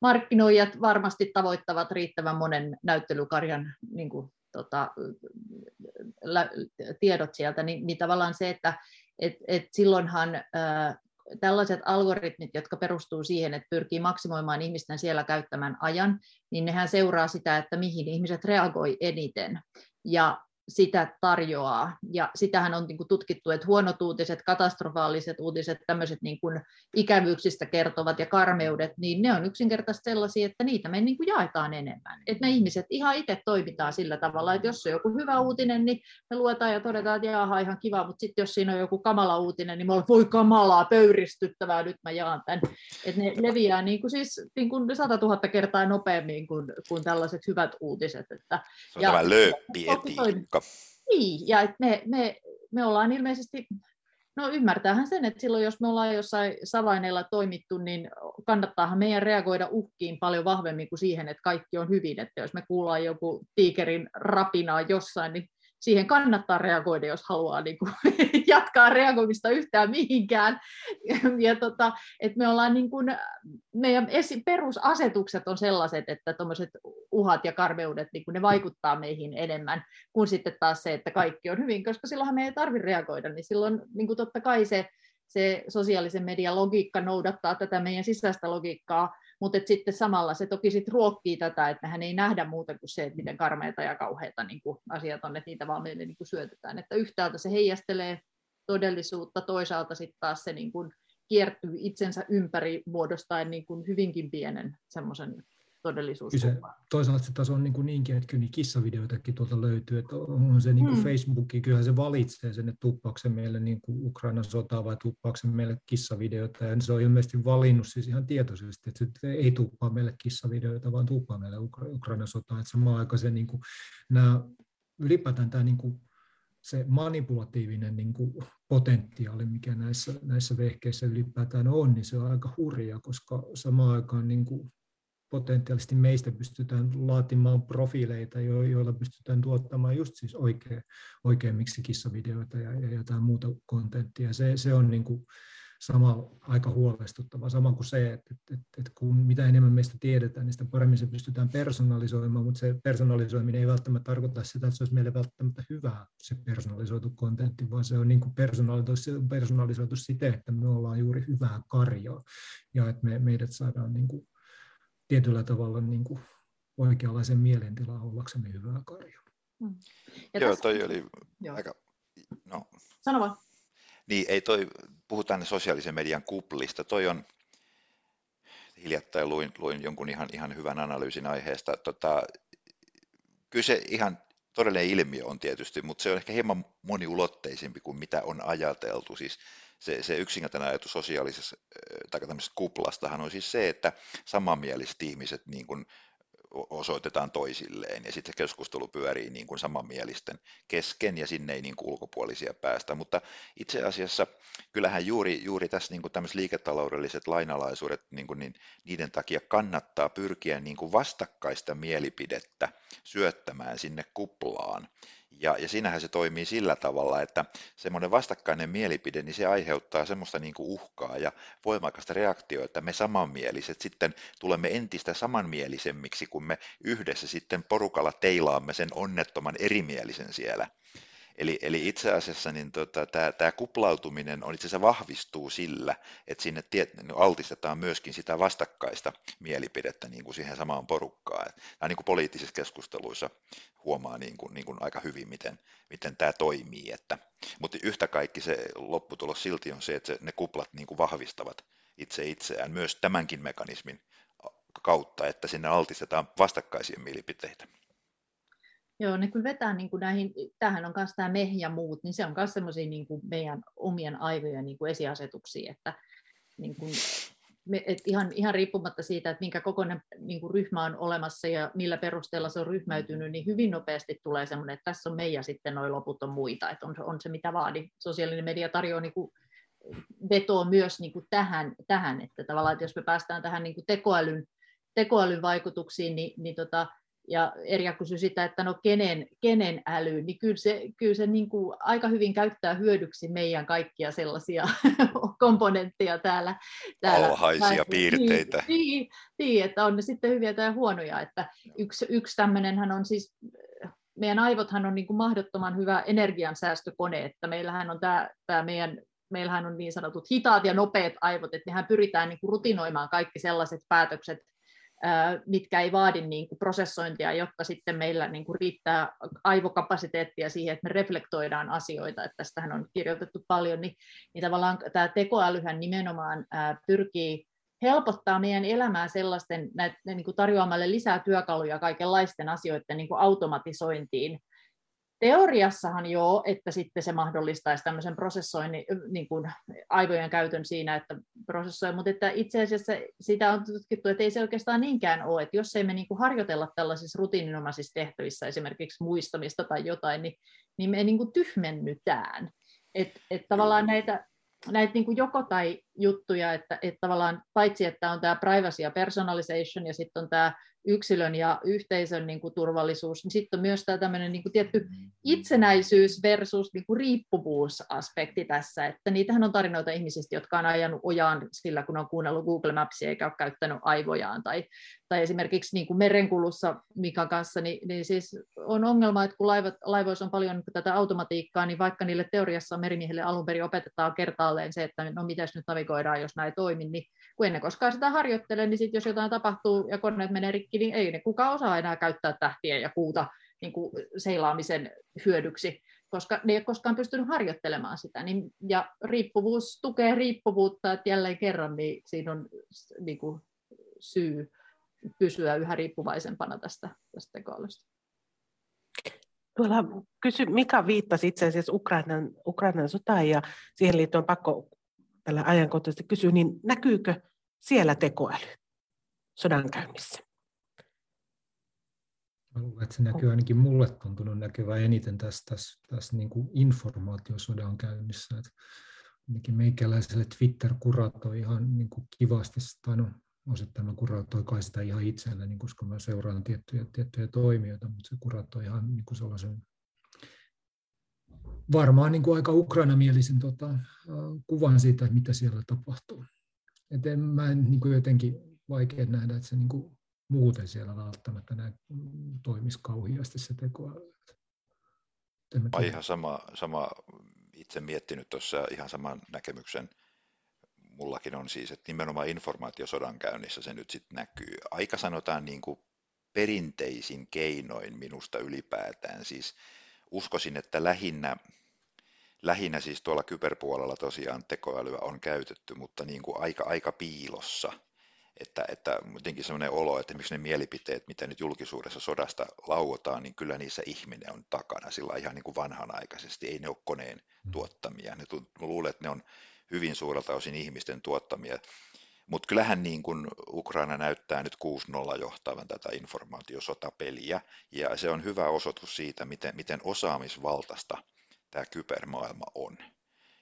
markkinoijat varmasti tavoittavat riittävän monen näyttelykarjan niin kuin, tota, tiedot sieltä, niin, niin tavallaan se, että et, et silloinhan ää, tällaiset algoritmit, jotka perustuu siihen, että pyrkii maksimoimaan ihmisten siellä käyttämän ajan, niin nehän seuraa sitä, että mihin ihmiset reagoi eniten. Ja sitä tarjoaa. Ja sitähän on niin kuin tutkittu, että huonot uutiset, katastrofaaliset uutiset, tämmöiset niin kuin ikävyyksistä kertovat ja karmeudet, niin ne on yksinkertaisesti sellaisia, että niitä me niin kuin jaetaan enemmän. Että me ihmiset ihan itse toimitaan sillä tavalla, että jos on joku hyvä uutinen, niin me luetaan ja todetaan, että jaha, ihan kiva, mutta sitten jos siinä on joku kamala uutinen, niin me ollaan, voi kamalaa, pöyristyttävää, nyt mä jaan tämän. Että ne leviää niin kuin siis niin kuin 100 000 kertaa nopeammin kuin, kuin tällaiset hyvät uutiset. Että, se on ja, tämä lööppietiikka. Niin, ja me, me, me ollaan ilmeisesti, no ymmärtäähän sen, että silloin jos me ollaan jossain savaineella toimittu, niin kannattaahan meidän reagoida uhkiin paljon vahvemmin kuin siihen, että kaikki on hyvin. Että jos me kuullaan joku tiikerin rapinaa jossain, niin siihen kannattaa reagoida, jos haluaa niin kuin, <laughs> jatkaa reagoimista yhtään mihinkään. <laughs> Ja tota, että me ollaan niin kuin, meidän esi- perusasetukset on sellaiset, että tuommoiset uhat ja karmeudet, niin kuin ne vaikuttaa meihin enemmän kuin sitten taas se, että kaikki on hyvin, koska silloinhan me ei tarvitse reagoida, niin silloin niin kuin totta kai se, se sosiaalisen median logiikka noudattaa tätä meidän sisäistä logiikkaa, mutta sitten samalla se toki sit ruokkii tätä, että mehän ei nähdä muuta kuin se, että miten karmeita ja kauheita niin kuin asiat on, että niitä vaan meille niin kuin syötetään. Että yhtäältä se heijastelee todellisuutta, toisaalta sitten taas se niin kuin kiertyy itsensä ympäri muodostaen niin kuin hyvinkin pienen semmoisen todellisuus. Se, toisaalta se taas on niin kuin niinkin, että kyllä kissavideoitakin tuolta löytyy, että on se niin kuin hmm. Facebookin, kyllähän se valitsee sen, että tuppaako se meille niin kuin Ukrainan sotaa vai tuppaako se meille kissavideoita, ja se on ilmeisesti valinnut siis ihan tietoisesti, että se ei tuppaa meille kissavideoita, vaan tuppaa meille Ukra- Ukrainan sotaa, että samaan aikaan se niin kuin, nämä, ylipäätään tämä niin kuin, se manipulatiivinen niin kuin potentiaali, mikä näissä, näissä vehkeissä ylipäätään on, niin se on aika hurja, koska samaan aikaan niin kuin potentiaalisesti meistä pystytään laatimaan profiileita, joilla pystytään tuottamaan just siis oikein, oikeimmiksi kissavideoita ja, ja jotain muuta kontenttia. Se, se on niin kuin sama, aika huolestuttava, sama kuin se, että, että, että, kun mitä enemmän meistä tiedetään, niin sitä paremmin se pystytään personalisoimaan, mutta se personalisoiminen ei välttämättä tarkoita sitä, että se olisi meille välttämättä hyvää se personalisoitu kontentti, vaan se on niin kuin personalisoitu, personalisoitu siten, että me ollaan juuri hyvää karjoa ja että me, meidät saadaan niin kuin tietyllä tavalla niin kuin oikeanlaisen mielentilaan ollaksemme hyvää karjaa. Mm. Joo, tässä... toi oli Joo. aika... No. Sano vaan. Niin, ei toi, puhutaan sosiaalisen median kuplista, toi on, hiljattain luin, luin jonkun ihan, ihan hyvän analyysin aiheesta. Tota, kyllä se ihan todellinen ilmiö on tietysti, mutta se on ehkä hieman moniulotteisempi kuin mitä on ajateltu. Siis se, se yksinkertainen ajatus sosiaalisessa tai tämmöisestä kuplastahan on siis se, että samanmieliset ihmiset niin kuin osoitetaan toisilleen ja sitten se keskustelu pyörii niin kuin samanmielisten kesken ja sinne ei niin kuin ulkopuolisia päästä, mutta itse asiassa kyllähän juuri, juuri tässä niin kuin liiketaloudelliset lainalaisuudet, niin, kuin, niin niiden takia kannattaa pyrkiä niin kuin vastakkaista mielipidettä syöttämään sinne kuplaan ja, ja siinähän se toimii sillä tavalla, että semmoinen vastakkainen mielipide, niin se aiheuttaa semmoista niin kuin uhkaa ja voimakasta reaktioa, että me samanmieliset sitten tulemme entistä samanmielisemmiksi, kun me yhdessä sitten porukalla teilaamme sen onnettoman erimielisen siellä. Eli, eli itse asiassa niin tota, tämä, kuplautuminen on itse asiassa vahvistuu sillä, että sinne tiet, niin altistetaan myöskin sitä vastakkaista mielipidettä niin kuin siihen samaan porukkaan. Tämä niin kuin poliittisissa keskusteluissa huomaa niin kuin, niin kuin aika hyvin, miten, miten tämä toimii. Että, mutta yhtä kaikki se lopputulos silti on se, että se, ne kuplat niin kuin vahvistavat itse itseään myös tämänkin mekanismin kautta, että sinne altistetaan vastakkaisia mielipiteitä. Joo, ne kun vetää niin kuin näihin, tähän on myös tämä me ja muut, niin se on myös semmoisia niin kuin meidän omien aivojen niin kuin esiasetuksia, että niin kuin, et ihan, ihan riippumatta siitä, että minkä kokoinen niin kuin ryhmä on olemassa ja millä perusteella se on ryhmäytynyt, niin hyvin nopeasti tulee semmoinen, että tässä on me ja sitten noin loput on muita, että on, on se mitä vaadi. Sosiaalinen media tarjoaa niin kuin vetoa myös niin kuin tähän, tähän, että tavallaan, että jos me päästään tähän niin kuin tekoälyn, tekoälyn vaikutuksiin, niin, niin tota, ja Erja kysyi sitä, että no kenen, kenen äly, niin kyllä se, kyllä se niin kuin aika hyvin käyttää hyödyksi meidän kaikkia sellaisia <laughs> komponentteja täällä. täällä Alhaisia piirteitä. Niin, niin, niin, että on ne sitten hyviä tai huonoja. Että yksi, yksi tämmöinenhän on siis, meidän aivothan on niin kuin mahdottoman hyvä energiansäästökone, että meillähän on tämä, tämä meidän meillähän on niin sanotut hitaat ja nopeat aivot, että nehän pyritään niin kuin rutinoimaan kaikki sellaiset päätökset, mitkä ei vaadi niin kuin prosessointia, jotta sitten meillä niin kuin riittää aivokapasiteettia siihen, että me reflektoidaan asioita, että tästähän on kirjoitettu paljon, niin, niin tavallaan tämä tekoälyhän nimenomaan pyrkii helpottaa meidän elämää sellaisten näitä, niin kuin tarjoamalle lisää työkaluja kaikenlaisten asioiden niin kuin automatisointiin, teoriassahan joo, että sitten se mahdollistaisi tämmöisen prosessoinnin niin kuin aivojen käytön siinä, että prosessoi, mutta että itse asiassa sitä on tutkittu, että ei se oikeastaan niinkään ole, että jos ei me niin kuin harjoitella tällaisissa rutiininomaisissa tehtävissä, esimerkiksi muistamista tai jotain, niin, niin me niin kuin tyhmennytään. Että et tavallaan näitä, näitä niin kuin joko tai juttuja, että, että tavallaan paitsi että on tämä privacy ja personalization ja sitten on tämä yksilön ja yhteisön niin kuin turvallisuus, niin sitten on myös tämä tämmöinen niin kuin tietty itsenäisyys versus niin kuin riippuvuusaspekti tässä, että niitähän on tarinoita ihmisistä, jotka on ajanut ojaan sillä, kun on kuunnellut Google Mapsia eikä ole käyttänyt aivojaan, tai, tai esimerkiksi niin kuin merenkulussa Mikan kanssa, niin, niin siis on ongelma, että kun laivat, laivoissa on paljon tätä automatiikkaa, niin vaikka niille teoriassa merimiehille alun perin opetetaan kertaalleen se, että no mitäs nyt navigoidaan, jos näin toimii, niin kun ennen koskaan sitä harjoittele, niin sit jos jotain tapahtuu ja koneet menee rikki, niin ei ne kukaan osaa enää käyttää tähtiä ja kuuta niin kuin seilaamisen hyödyksi, koska ne ei ole koskaan pystynyt harjoittelemaan sitä. Niin, ja riippuvuus tukee riippuvuutta, että jälleen kerran niin siinä on niin kuin, syy pysyä yhä riippuvaisempana tästä, tästä tekoälystä. Tuolla kysy, Mika viittasi itse asiassa Ukrainan, Ukrainan sotaan ja siihen liittyen on pakko tällä ajankohtaisesti kysyä, niin näkyykö siellä tekoäly sodankäynnissä? Mä luulen, että se näkyy ainakin mulle tuntunut näkyvä eniten tässä, tässä, tässä niin kuin informaatiosodan käynnissä. Että ainakin meikäläiselle Twitter kuratoi ihan niin kuin kivasti, tai no osittain mä kuratoi kai sitä ihan itselleni, niin koska mä seuraan tiettyjä, tiettyjä toimijoita, mutta se kuratoi ihan niin kuin sellaisen varmaan niin kuin aika ukrainamielisen tota, kuvan siitä, että mitä siellä tapahtuu. Et en, mä en niin kuin jotenkin vaikea nähdä, että se niin kuin muuten siellä välttämättä näin toimisi kauheasti se tekoäly. Mä ihan sama, sama itse miettinyt tuossa ihan saman näkemyksen. Mullakin on siis, että nimenomaan informaatiosodan käynnissä se nyt sitten näkyy. Aika sanotaan niin kuin perinteisin keinoin minusta ylipäätään. Siis uskoisin, että lähinnä lähinnä siis tuolla kyberpuolella tosiaan tekoälyä on käytetty, mutta niin kuin aika, aika piilossa. Että, että jotenkin sellainen olo, että miksi ne mielipiteet, mitä nyt julkisuudessa sodasta lauotaan, niin kyllä niissä ihminen on takana sillä ihan niin kuin vanhanaikaisesti. Ei ne ole koneen tuottamia. Ne, mä luulen, että ne on hyvin suurelta osin ihmisten tuottamia. Mutta kyllähän niin kuin Ukraina näyttää nyt 6-0 johtavan tätä informaatiosotapeliä, ja se on hyvä osoitus siitä, miten, miten osaamisvaltaista tämä kybermaailma on.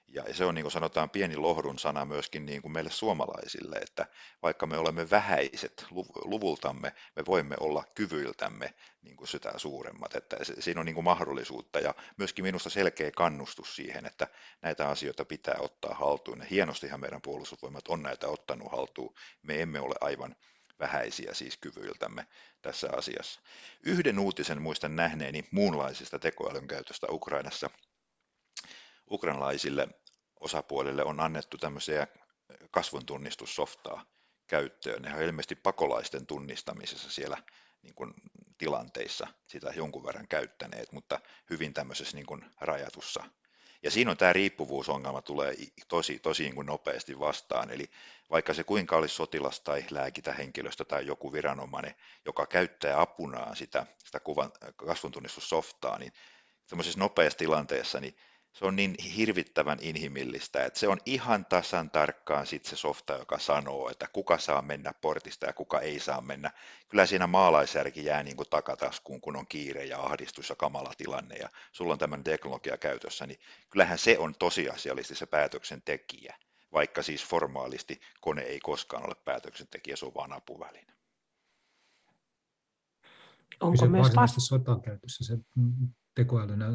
Ja se on niin kuin sanotaan pieni lohdun sana myöskin niin kuin meille suomalaisille, että vaikka me olemme vähäiset luvultamme, me voimme olla kyvyiltämme niin kuin sitä suuremmat. Että siinä on niin kuin mahdollisuutta ja myöskin minusta selkeä kannustus siihen, että näitä asioita pitää ottaa haltuun. Ja hienostihan meidän puolustusvoimat on näitä ottanut haltuun. Me emme ole aivan vähäisiä siis kyvyiltämme tässä asiassa. Yhden uutisen muistan nähneeni muunlaisesta tekoälyn käytöstä Ukrainassa – ukrainalaisille osapuolille on annettu tämmöisiä kasvontunnistussoftaa käyttöön. Ne on ilmeisesti pakolaisten tunnistamisessa siellä niin kuin tilanteissa sitä jonkun verran käyttäneet, mutta hyvin tämmöisessä niin kuin rajatussa. Ja siinä on tämä riippuvuusongelma tulee tosi, tosi niin kuin nopeasti vastaan. Eli vaikka se kuinka olisi sotilas tai lääkintähenkilöstö tai joku viranomainen, joka käyttää apunaan sitä, sitä kuvan, kasvontunnistussoftaa, niin tämmöisessä nopeassa tilanteessa, niin se on niin hirvittävän inhimillistä, että se on ihan tasan tarkkaan sit se softa, joka sanoo, että kuka saa mennä portista ja kuka ei saa mennä. Kyllä siinä maalaisjärki jää niin kuin takataskuun, kun on kiire ja ahdistus ja kamala tilanne ja sulla on tämmöinen teknologia käytössä, niin kyllähän se on tosiasiallisesti se päätöksentekijä, vaikka siis formaalisti kone ei koskaan ole päätöksentekijä, se on vaan apuväline. Onko se myös vasta- sotakäytössä se tekoälynä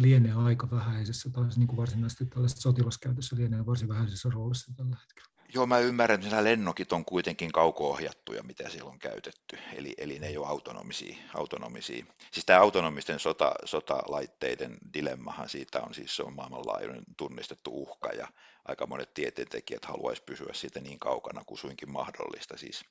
lienee aika vähäisessä, tai niin kuin varsinaisesti tällaisessa sotilaskäytössä lienee varsin vähäisessä roolissa tällä hetkellä. Joo, mä ymmärrän, että nämä lennokit on kuitenkin kauko-ohjattuja, mitä siellä on käytetty, eli, eli ne ei ole autonomisia. autonomisia. Siis tämä autonomisten sota, sotalaitteiden dilemmahan siitä on siis se on maailmanlaajuinen tunnistettu uhka, ja aika monet tieteentekijät haluaisi pysyä siitä niin kaukana kuin suinkin mahdollista. Siis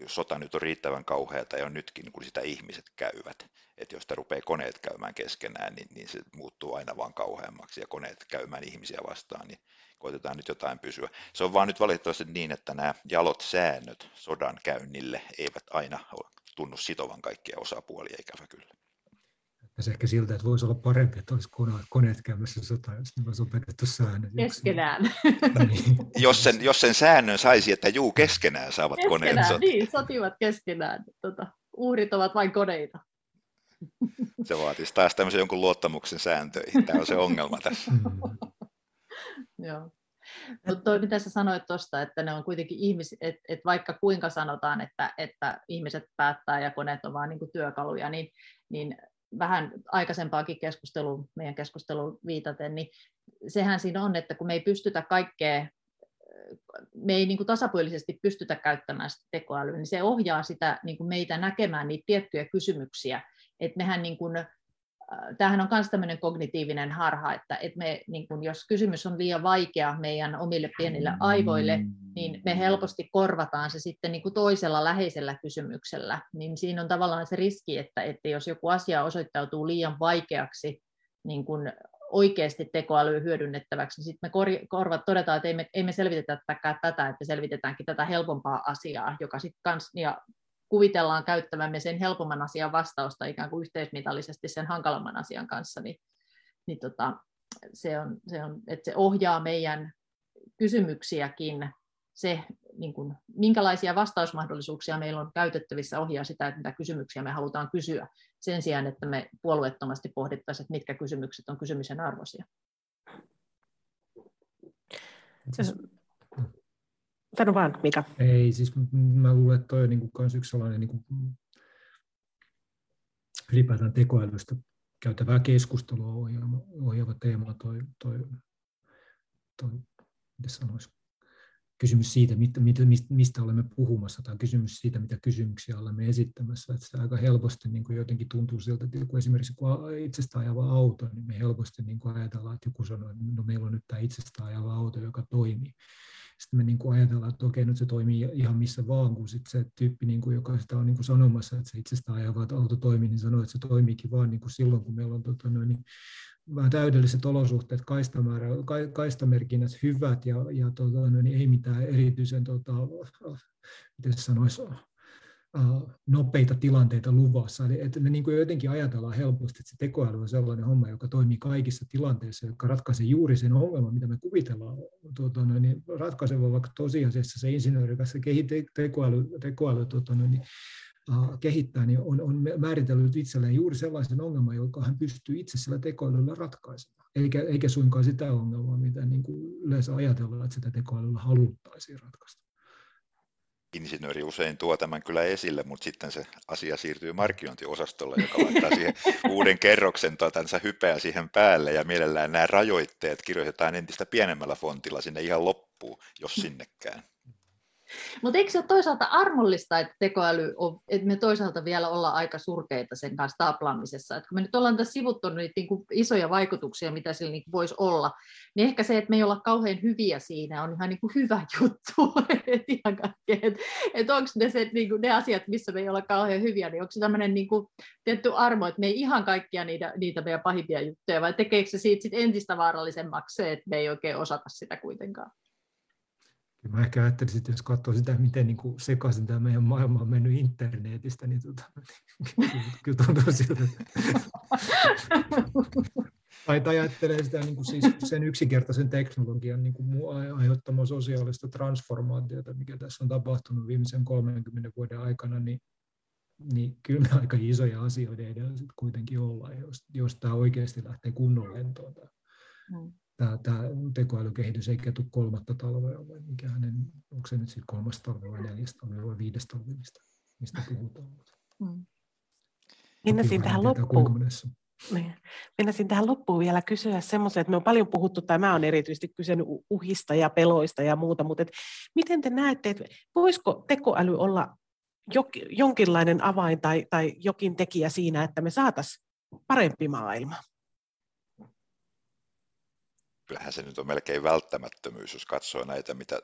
jos sota nyt on riittävän kauheata ja on nytkin, kun sitä ihmiset käyvät, että jos sitä rupeaa koneet käymään keskenään, niin, niin se muuttuu aina vaan kauheammaksi ja koneet käymään ihmisiä vastaan, niin koitetaan nyt jotain pysyä. Se on vaan nyt valitettavasti niin, että nämä jalot säännöt sodan käynnille eivät aina tunnu sitovan kaikkia osapuolia, ikävä kyllä. Näyttäisi ehkä siltä, että voisi olla parempi, että olisi koneet, koneet käymässä sotaa, jos ne olisi opetettu säännöt. Keskenään. niin. <laughs> jos, sen, jos sen säännön saisi, että juu, keskenään saavat keskenään, koneet sotia. Niin, sotivat keskenään. Tota, uhrit ovat vain koneita. <laughs> Se vaatisi taas tämmöisen jonkun luottamuksen sääntöihin. Tämä on se ongelma tässä. Mm. <laughs> Joo. Mutta mitä sä sanoit tuosta, että ne on kuitenkin ihmiset, että et vaikka kuinka sanotaan, että, että ihmiset päättää ja koneet on vain niin työkaluja, niin, niin vähän aikaisempaakin keskusteluun, meidän keskusteluun viitaten, niin sehän siinä on, että kun me ei pystytä kaikkea, me ei niin kuin tasapuolisesti pystytä käyttämään sitä tekoälyä, niin se ohjaa sitä niin kuin meitä näkemään niitä tiettyjä kysymyksiä, että mehän niin kuin tämähän on myös tämmöinen kognitiivinen harha, että, että me, niin kun, jos kysymys on liian vaikea meidän omille pienille aivoille, niin me helposti korvataan se sitten niin toisella läheisellä kysymyksellä. Niin siinä on tavallaan se riski, että, että jos joku asia osoittautuu liian vaikeaksi niin kun oikeasti tekoälyä hyödynnettäväksi, niin sitten me korvat todetaan, että ei me, ei me selvitetä tätä, että selvitetäänkin tätä helpompaa asiaa, joka sitten kans, ja kuvitellaan käyttävämme sen helpomman asian vastausta ikään kuin yhteismitallisesti sen hankalamman asian kanssa, niin, niin tota, se, on, se, on, että se ohjaa meidän kysymyksiäkin, se, niin kuin, minkälaisia vastausmahdollisuuksia meillä on käytettävissä, ohjaa sitä, että mitä kysymyksiä me halutaan kysyä, sen sijaan, että me puolueettomasti pohdittaisiin, että mitkä kysymykset on kysymisen arvoisia. Sano vaan, Mika. Ei, siis mä luulen, että toi on niin kuin yksi sellainen niin kuin ylipäätään tekoälystä käytävää keskustelua ohjaava, ohjaava teema, toi, toi, toi sanoisi, kysymys siitä, mistä, mistä olemme puhumassa, tai kysymys siitä, mitä kysymyksiä olemme esittämässä. Että se aika helposti niin kuin jotenkin tuntuu siltä, että joku esimerkiksi kun itsestä ajava auto, niin me helposti niin kuin ajatellaan, että joku sanoo, että no meillä on nyt tämä itsestä ajava auto, joka toimii sitten me niin kuin ajatellaan, että okei, nyt se toimii ihan missä vaan, kun sitten se tyyppi, niin kuin, joka sitä on niin kuin sanomassa, että se itsestään ajava auto toimii, niin sanoo, että se toimiikin vaan niin kuin silloin, kun meillä on tota, noin, niin, vähän täydelliset olosuhteet, kaistamäärä, kaistamerkinnät hyvät ja, ja tota, noin, niin ei mitään erityisen, tota, miten sanoisi, nopeita tilanteita luvassa. Eli että me niin kuin jotenkin ajatellaan helposti, että se tekoäly on sellainen homma, joka toimii kaikissa tilanteissa, joka ratkaisee juuri sen ongelman, mitä me kuvitellaan. Tuota, niin ratkaiseva, vaikka tosiasiassa se insinööri, joka tekoäly, tekoäly tuota, niin, kehittää, niin on, on määritellyt itselleen juuri sellaisen ongelman, joka hän pystyy itse sillä tekoälyllä ratkaisemaan, eikä, eikä suinkaan sitä ongelmaa, mitä niin kuin yleensä ajatellaan, että sitä tekoälyllä haluttaisiin ratkaista insinööri usein tuo tämän kyllä esille, mutta sitten se asia siirtyy markkinointiosastolle, joka laittaa siihen <laughs> uuden kerroksen tuotansa hypeä siihen päälle ja mielellään nämä rajoitteet kirjoitetaan entistä pienemmällä fontilla sinne ihan loppuun, jos <laughs> sinnekään. Mutta eikö se ole toisaalta armollista, että tekoäly on, että me toisaalta vielä ollaan aika surkeita sen kanssa taplaamisessa. Kun me nyt ollaan tässä sivuttu niitä niin kuin isoja vaikutuksia, mitä sillä niin voisi olla, niin ehkä se, että me ei olla kauhean hyviä siinä, on ihan niin kuin hyvä <laughs> juttu. että et, et onko ne, se, niin kuin ne asiat, missä me ei olla kauhean hyviä, niin onko se tämmöinen niin kuin tietty armo, että me ei ihan kaikkia niitä, niitä meidän pahimpia juttuja, vai tekeekö se siitä sit entistä vaarallisemmaksi se, että me ei oikein osata sitä kuitenkaan? Mä ehkä ajattelisin, että jos katsoo sitä, miten niin kuin sekaisin tämä meidän maailma on mennyt internetistä, niin tota, kyllä tuntuu siltä. tai ajattelee sitä niin kuin siis sen yksinkertaisen teknologian niin kuin aiheuttamaa sosiaalista transformaatiota, mikä tässä on tapahtunut viimeisen 30 vuoden aikana, niin, niin kyllä me aika isoja asioita edellä kuitenkin ollaan, jos, jos tämä oikeasti lähtee kunnon lentoon. Tämä. Mm tämä, tämä tekoälykehitys eikä tule kolmatta talvea, vai mikä hänen, onko se nyt sitten kolmas talve vai neljäs talve vai viides talve, mistä, mistä puhutaan. Mm. Minäsin tähän loppuun. Niin. Minäsin tähän loppuun vielä kysyä semmoisen, että me on paljon puhuttu, tai mä olen erityisesti kysynyt uhista ja peloista ja muuta, mutta et miten te näette, että voisiko tekoäly olla jonkinlainen avain tai, tai jokin tekijä siinä, että me saataisiin parempi maailma? Kyllähän se nyt on melkein välttämättömyys, jos katsoo näitä, mitä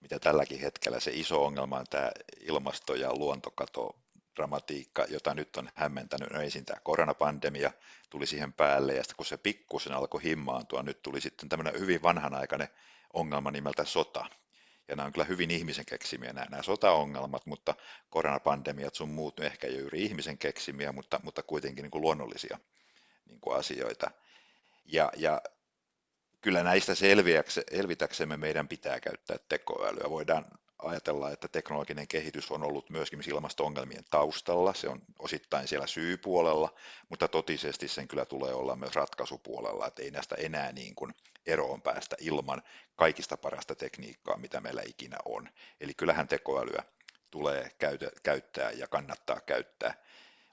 mitä tälläkin hetkellä se iso ongelma on tämä ilmasto- ja luontokato dramatiikka, jota nyt on hämmentänyt. No ensin tämä koronapandemia tuli siihen päälle, ja sitten kun se pikkusen alkoi himmaantua, nyt tuli sitten tämmöinen hyvin vanhanaikainen ongelma nimeltä sota. Ja nämä on kyllä hyvin ihmisen keksimiä nämä, nämä sotaongelmat, mutta koronapandemiat sun muut ehkä ei juuri ihmisen keksimiä, mutta, mutta kuitenkin niin kuin luonnollisia niin kuin asioita. Ja, ja kyllä näistä selvitäksemme meidän pitää käyttää tekoälyä. Voidaan ajatella, että teknologinen kehitys on ollut myöskin ilmasto-ongelmien taustalla, se on osittain siellä syypuolella, mutta totisesti sen kyllä tulee olla myös ratkaisupuolella, että ei näistä enää niin kuin eroon päästä ilman kaikista parasta tekniikkaa, mitä meillä ikinä on. Eli kyllähän tekoälyä tulee käyttää ja kannattaa käyttää.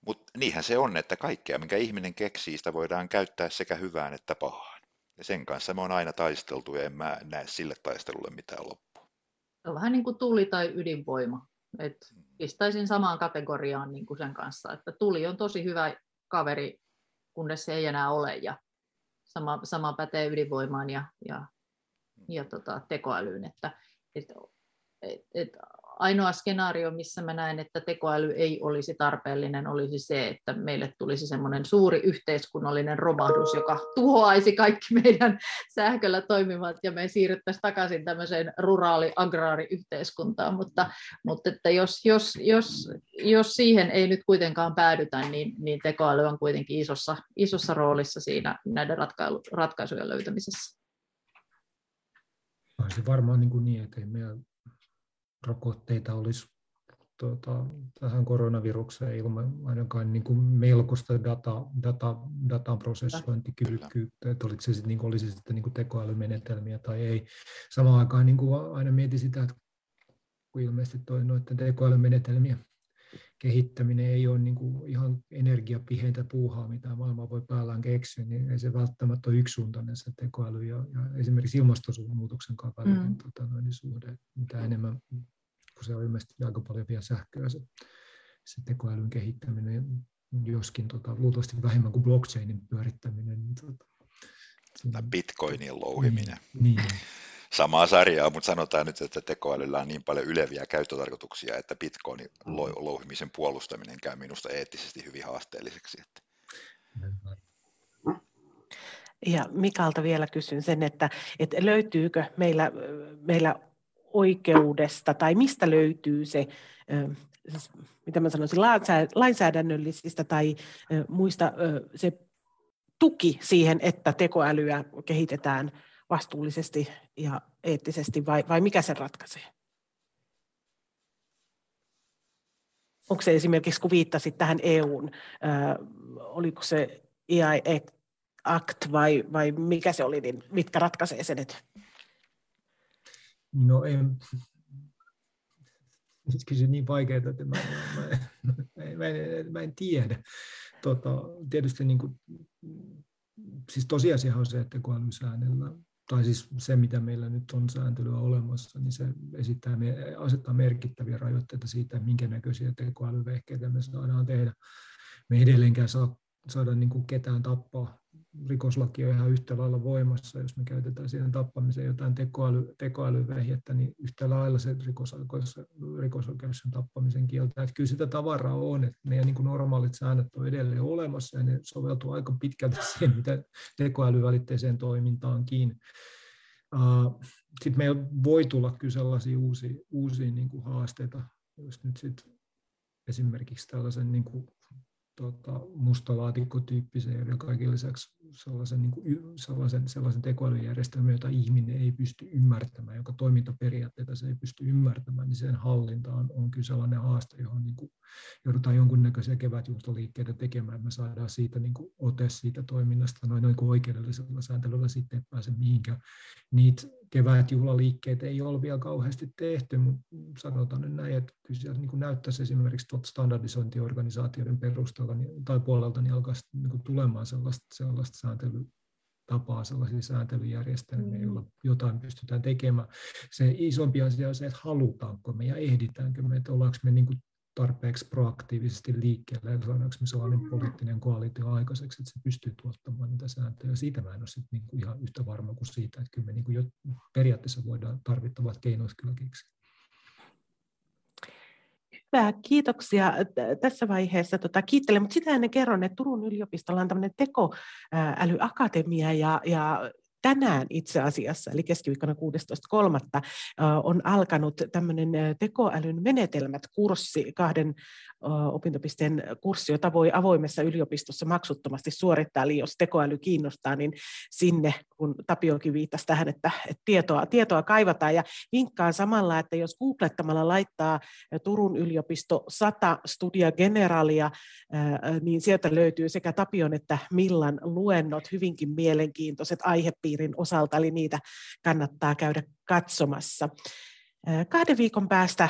Mutta niinhän se on, että kaikkea, minkä ihminen keksii, sitä voidaan käyttää sekä hyvään että pahaan. Ja sen kanssa me on aina taisteltu ja en mä näe sille taistelulle mitään loppua. Se on vähän niin kuin tuli tai ydinvoima. Et mm. pistäisin samaan kategoriaan niin kuin sen kanssa, että tuli on tosi hyvä kaveri, kunnes se ei enää ole. Ja sama, sama pätee ydinvoimaan ja, ja, ja tota, tekoälyyn. Että, et, et, et ainoa skenaario, missä mä näen, että tekoäly ei olisi tarpeellinen, olisi se, että meille tulisi semmoinen suuri yhteiskunnallinen romahdus, joka tuhoaisi kaikki meidän sähköllä toimivat ja me siirryttäisiin takaisin tämmöiseen ruraali-agraariyhteiskuntaan. Mutta, mutta että jos, jos, jos, jos siihen ei nyt kuitenkaan päädytä, niin, niin tekoäly on kuitenkin isossa, isossa roolissa siinä näiden ratkaisujen löytämisessä. Se varmaan niin, kuin niin että ei meidän rokotteita olisi tuota, tähän koronavirukseen ilman ainakaan niin kuin melkoista data, data, datan prosessointikyvykkyyttä, että oliko se sitten, niin kuin, olisi sitten niin kuin tekoälymenetelmiä tai ei. Samaan aikaan niin kuin aina mietin sitä, että kun ilmeisesti toi noiden tekoälymenetelmien kehittäminen ei ole niin kuin ihan energiapiheintä puuhaa, mitä maailma voi päällään keksiä, niin ei se välttämättä ole yksisuuntainen se tekoäly ja, ja esimerkiksi ilmastonmuutoksen kanssa mm. tota, noin, suhde, mitä enemmän, kun se on ilmeisesti aika paljon vielä sähköä se, se tekoälyn kehittäminen, joskin tota, luultavasti vähemmän kuin blockchainin pyörittäminen. Niin, tota, tai bitcoinin louhiminen. Niin, niin samaa sarjaa, mutta sanotaan nyt, että tekoälyllä on niin paljon yleviä käyttötarkoituksia, että Bitcoinin louhimisen puolustaminen käy minusta eettisesti hyvin haasteelliseksi. Että. Ja Mikalta vielä kysyn sen, että, että löytyykö meillä, meillä oikeudesta tai mistä löytyy se, siis mitä mä sanoisin, lainsäädännöllisistä tai muista se tuki siihen, että tekoälyä kehitetään vastuullisesti ja eettisesti vai, vai mikä sen ratkaisee? Onko se esimerkiksi, kun viittasit tähän EUn, äh, oliko se EI Act vai, vai mikä se oli, niin mitkä ratkaisee sen? Että... No en, nyt kysy niin vaikeaa, että mä, mä, mä, mä, en, mä en tiedä. Tota, tietysti niin kuin, siis tosiasia on se, että kun älysäännellä tai siis se, mitä meillä nyt on sääntelyä olemassa, niin se esittää, asettaa merkittäviä rajoitteita siitä, minkä näköisiä tekoälyvehkeitä me saadaan tehdä. Me edelleenkään saa, saada niin kuin ketään tappaa rikoslaki on ihan yhtä lailla voimassa, jos me käytetään siihen tappamiseen jotain tekoäly, tekoälyvehjettä, niin yhtä lailla se rikosoikeus, rikosoikeus sen tappamisen kieltää. Että kyllä sitä tavaraa on, että meidän niin normaalit säännöt on edelleen olemassa ja ne soveltuu aika pitkälti siihen, mitä tekoälyvälitteiseen toimintaankin. Sitten meillä voi tulla kyllä sellaisia uusia, uusia niin kuin haasteita, jos nyt sitten esimerkiksi tällaisen niin kuin tota, mustalaatikkotyyppisen ja kaiken lisäksi sellaisen, niin kuin, sellaisen, sellaisen tekoälyjärjestelmän, jota ihminen ei pysty ymmärtämään, joka toimintaperiaatteita se ei pysty ymmärtämään, niin sen hallinta on, on kyllä sellainen haaste, johon niin kuin, joudutaan jonkunnäköisiä kevätjuhlaliikkeitä tekemään, että me saadaan siitä niin kuin, ote siitä toiminnasta noin, noin kuin oikeudellisella sääntelyllä sitten, että pääse mihinkään. Niitä kevätjuhlaliikkeitä ei ole vielä kauheasti tehty, mutta sanotaan nyt näin, että kyllä sieltä niin näyttäisi esimerkiksi tuolta standardisointiorganisaatioiden perusteella niin, tai puolelta niin alkaa niin kuin tulemaan sellaista, sellaista sääntelytapaa, sellaisia sääntelyjärjestelmiä, mm. joilla jotain pystytään tekemään. Se isompi asia on se, että halutaanko me ja ehditäänkö me, että ollaanko me niin kuin tarpeeksi proaktiivisesti liikkeelle ja saadaanko me sellainen poliittinen koalitio aikaiseksi, että se pystyy tuottamaan niitä sääntöjä. Siitä mä en ole sit niinku ihan yhtä varma kuin siitä, että kyllä me niinku jo periaatteessa voidaan tarvittavat keinot kyllä keksiä. Hyvä, kiitoksia tässä vaiheessa. Tota, kiittelen, mutta sitä ennen kerron, että Turun yliopistolla on tämmöinen tekoälyakatemia ja, ja tänään itse asiassa, eli keskiviikkona 16.3. on alkanut tämmöinen tekoälyn menetelmät-kurssi, kahden opintopisteen kurssi, jota voi avoimessa yliopistossa maksuttomasti suorittaa, eli jos tekoäly kiinnostaa, niin sinne, kun Tapiokin viittasi tähän, että, tietoa, tietoa kaivataan, ja vinkkaan samalla, että jos googlettamalla laittaa Turun yliopisto 100 Studia Generalia, niin sieltä löytyy sekä Tapion että Millan luennot, hyvinkin mielenkiintoiset aihepiirin osalta, eli niitä kannattaa käydä katsomassa. Kahden viikon päästä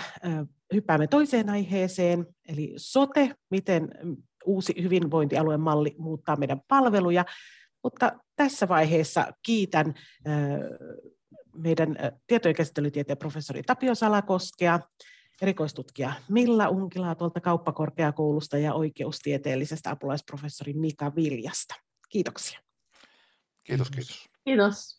hyppäämme toiseen aiheeseen, eli sote, miten uusi hyvinvointialueen malli muuttaa meidän palveluja. Mutta tässä vaiheessa kiitän meidän tietojenkäsittelytieteen professori Tapio Salakoskea, erikoistutkija Milla Unkilaa tuolta kauppakorkeakoulusta ja oikeustieteellisestä apulaisprofessori Mika Viljasta. Kiitoksia. Kiitos, kiitos. Kiitos.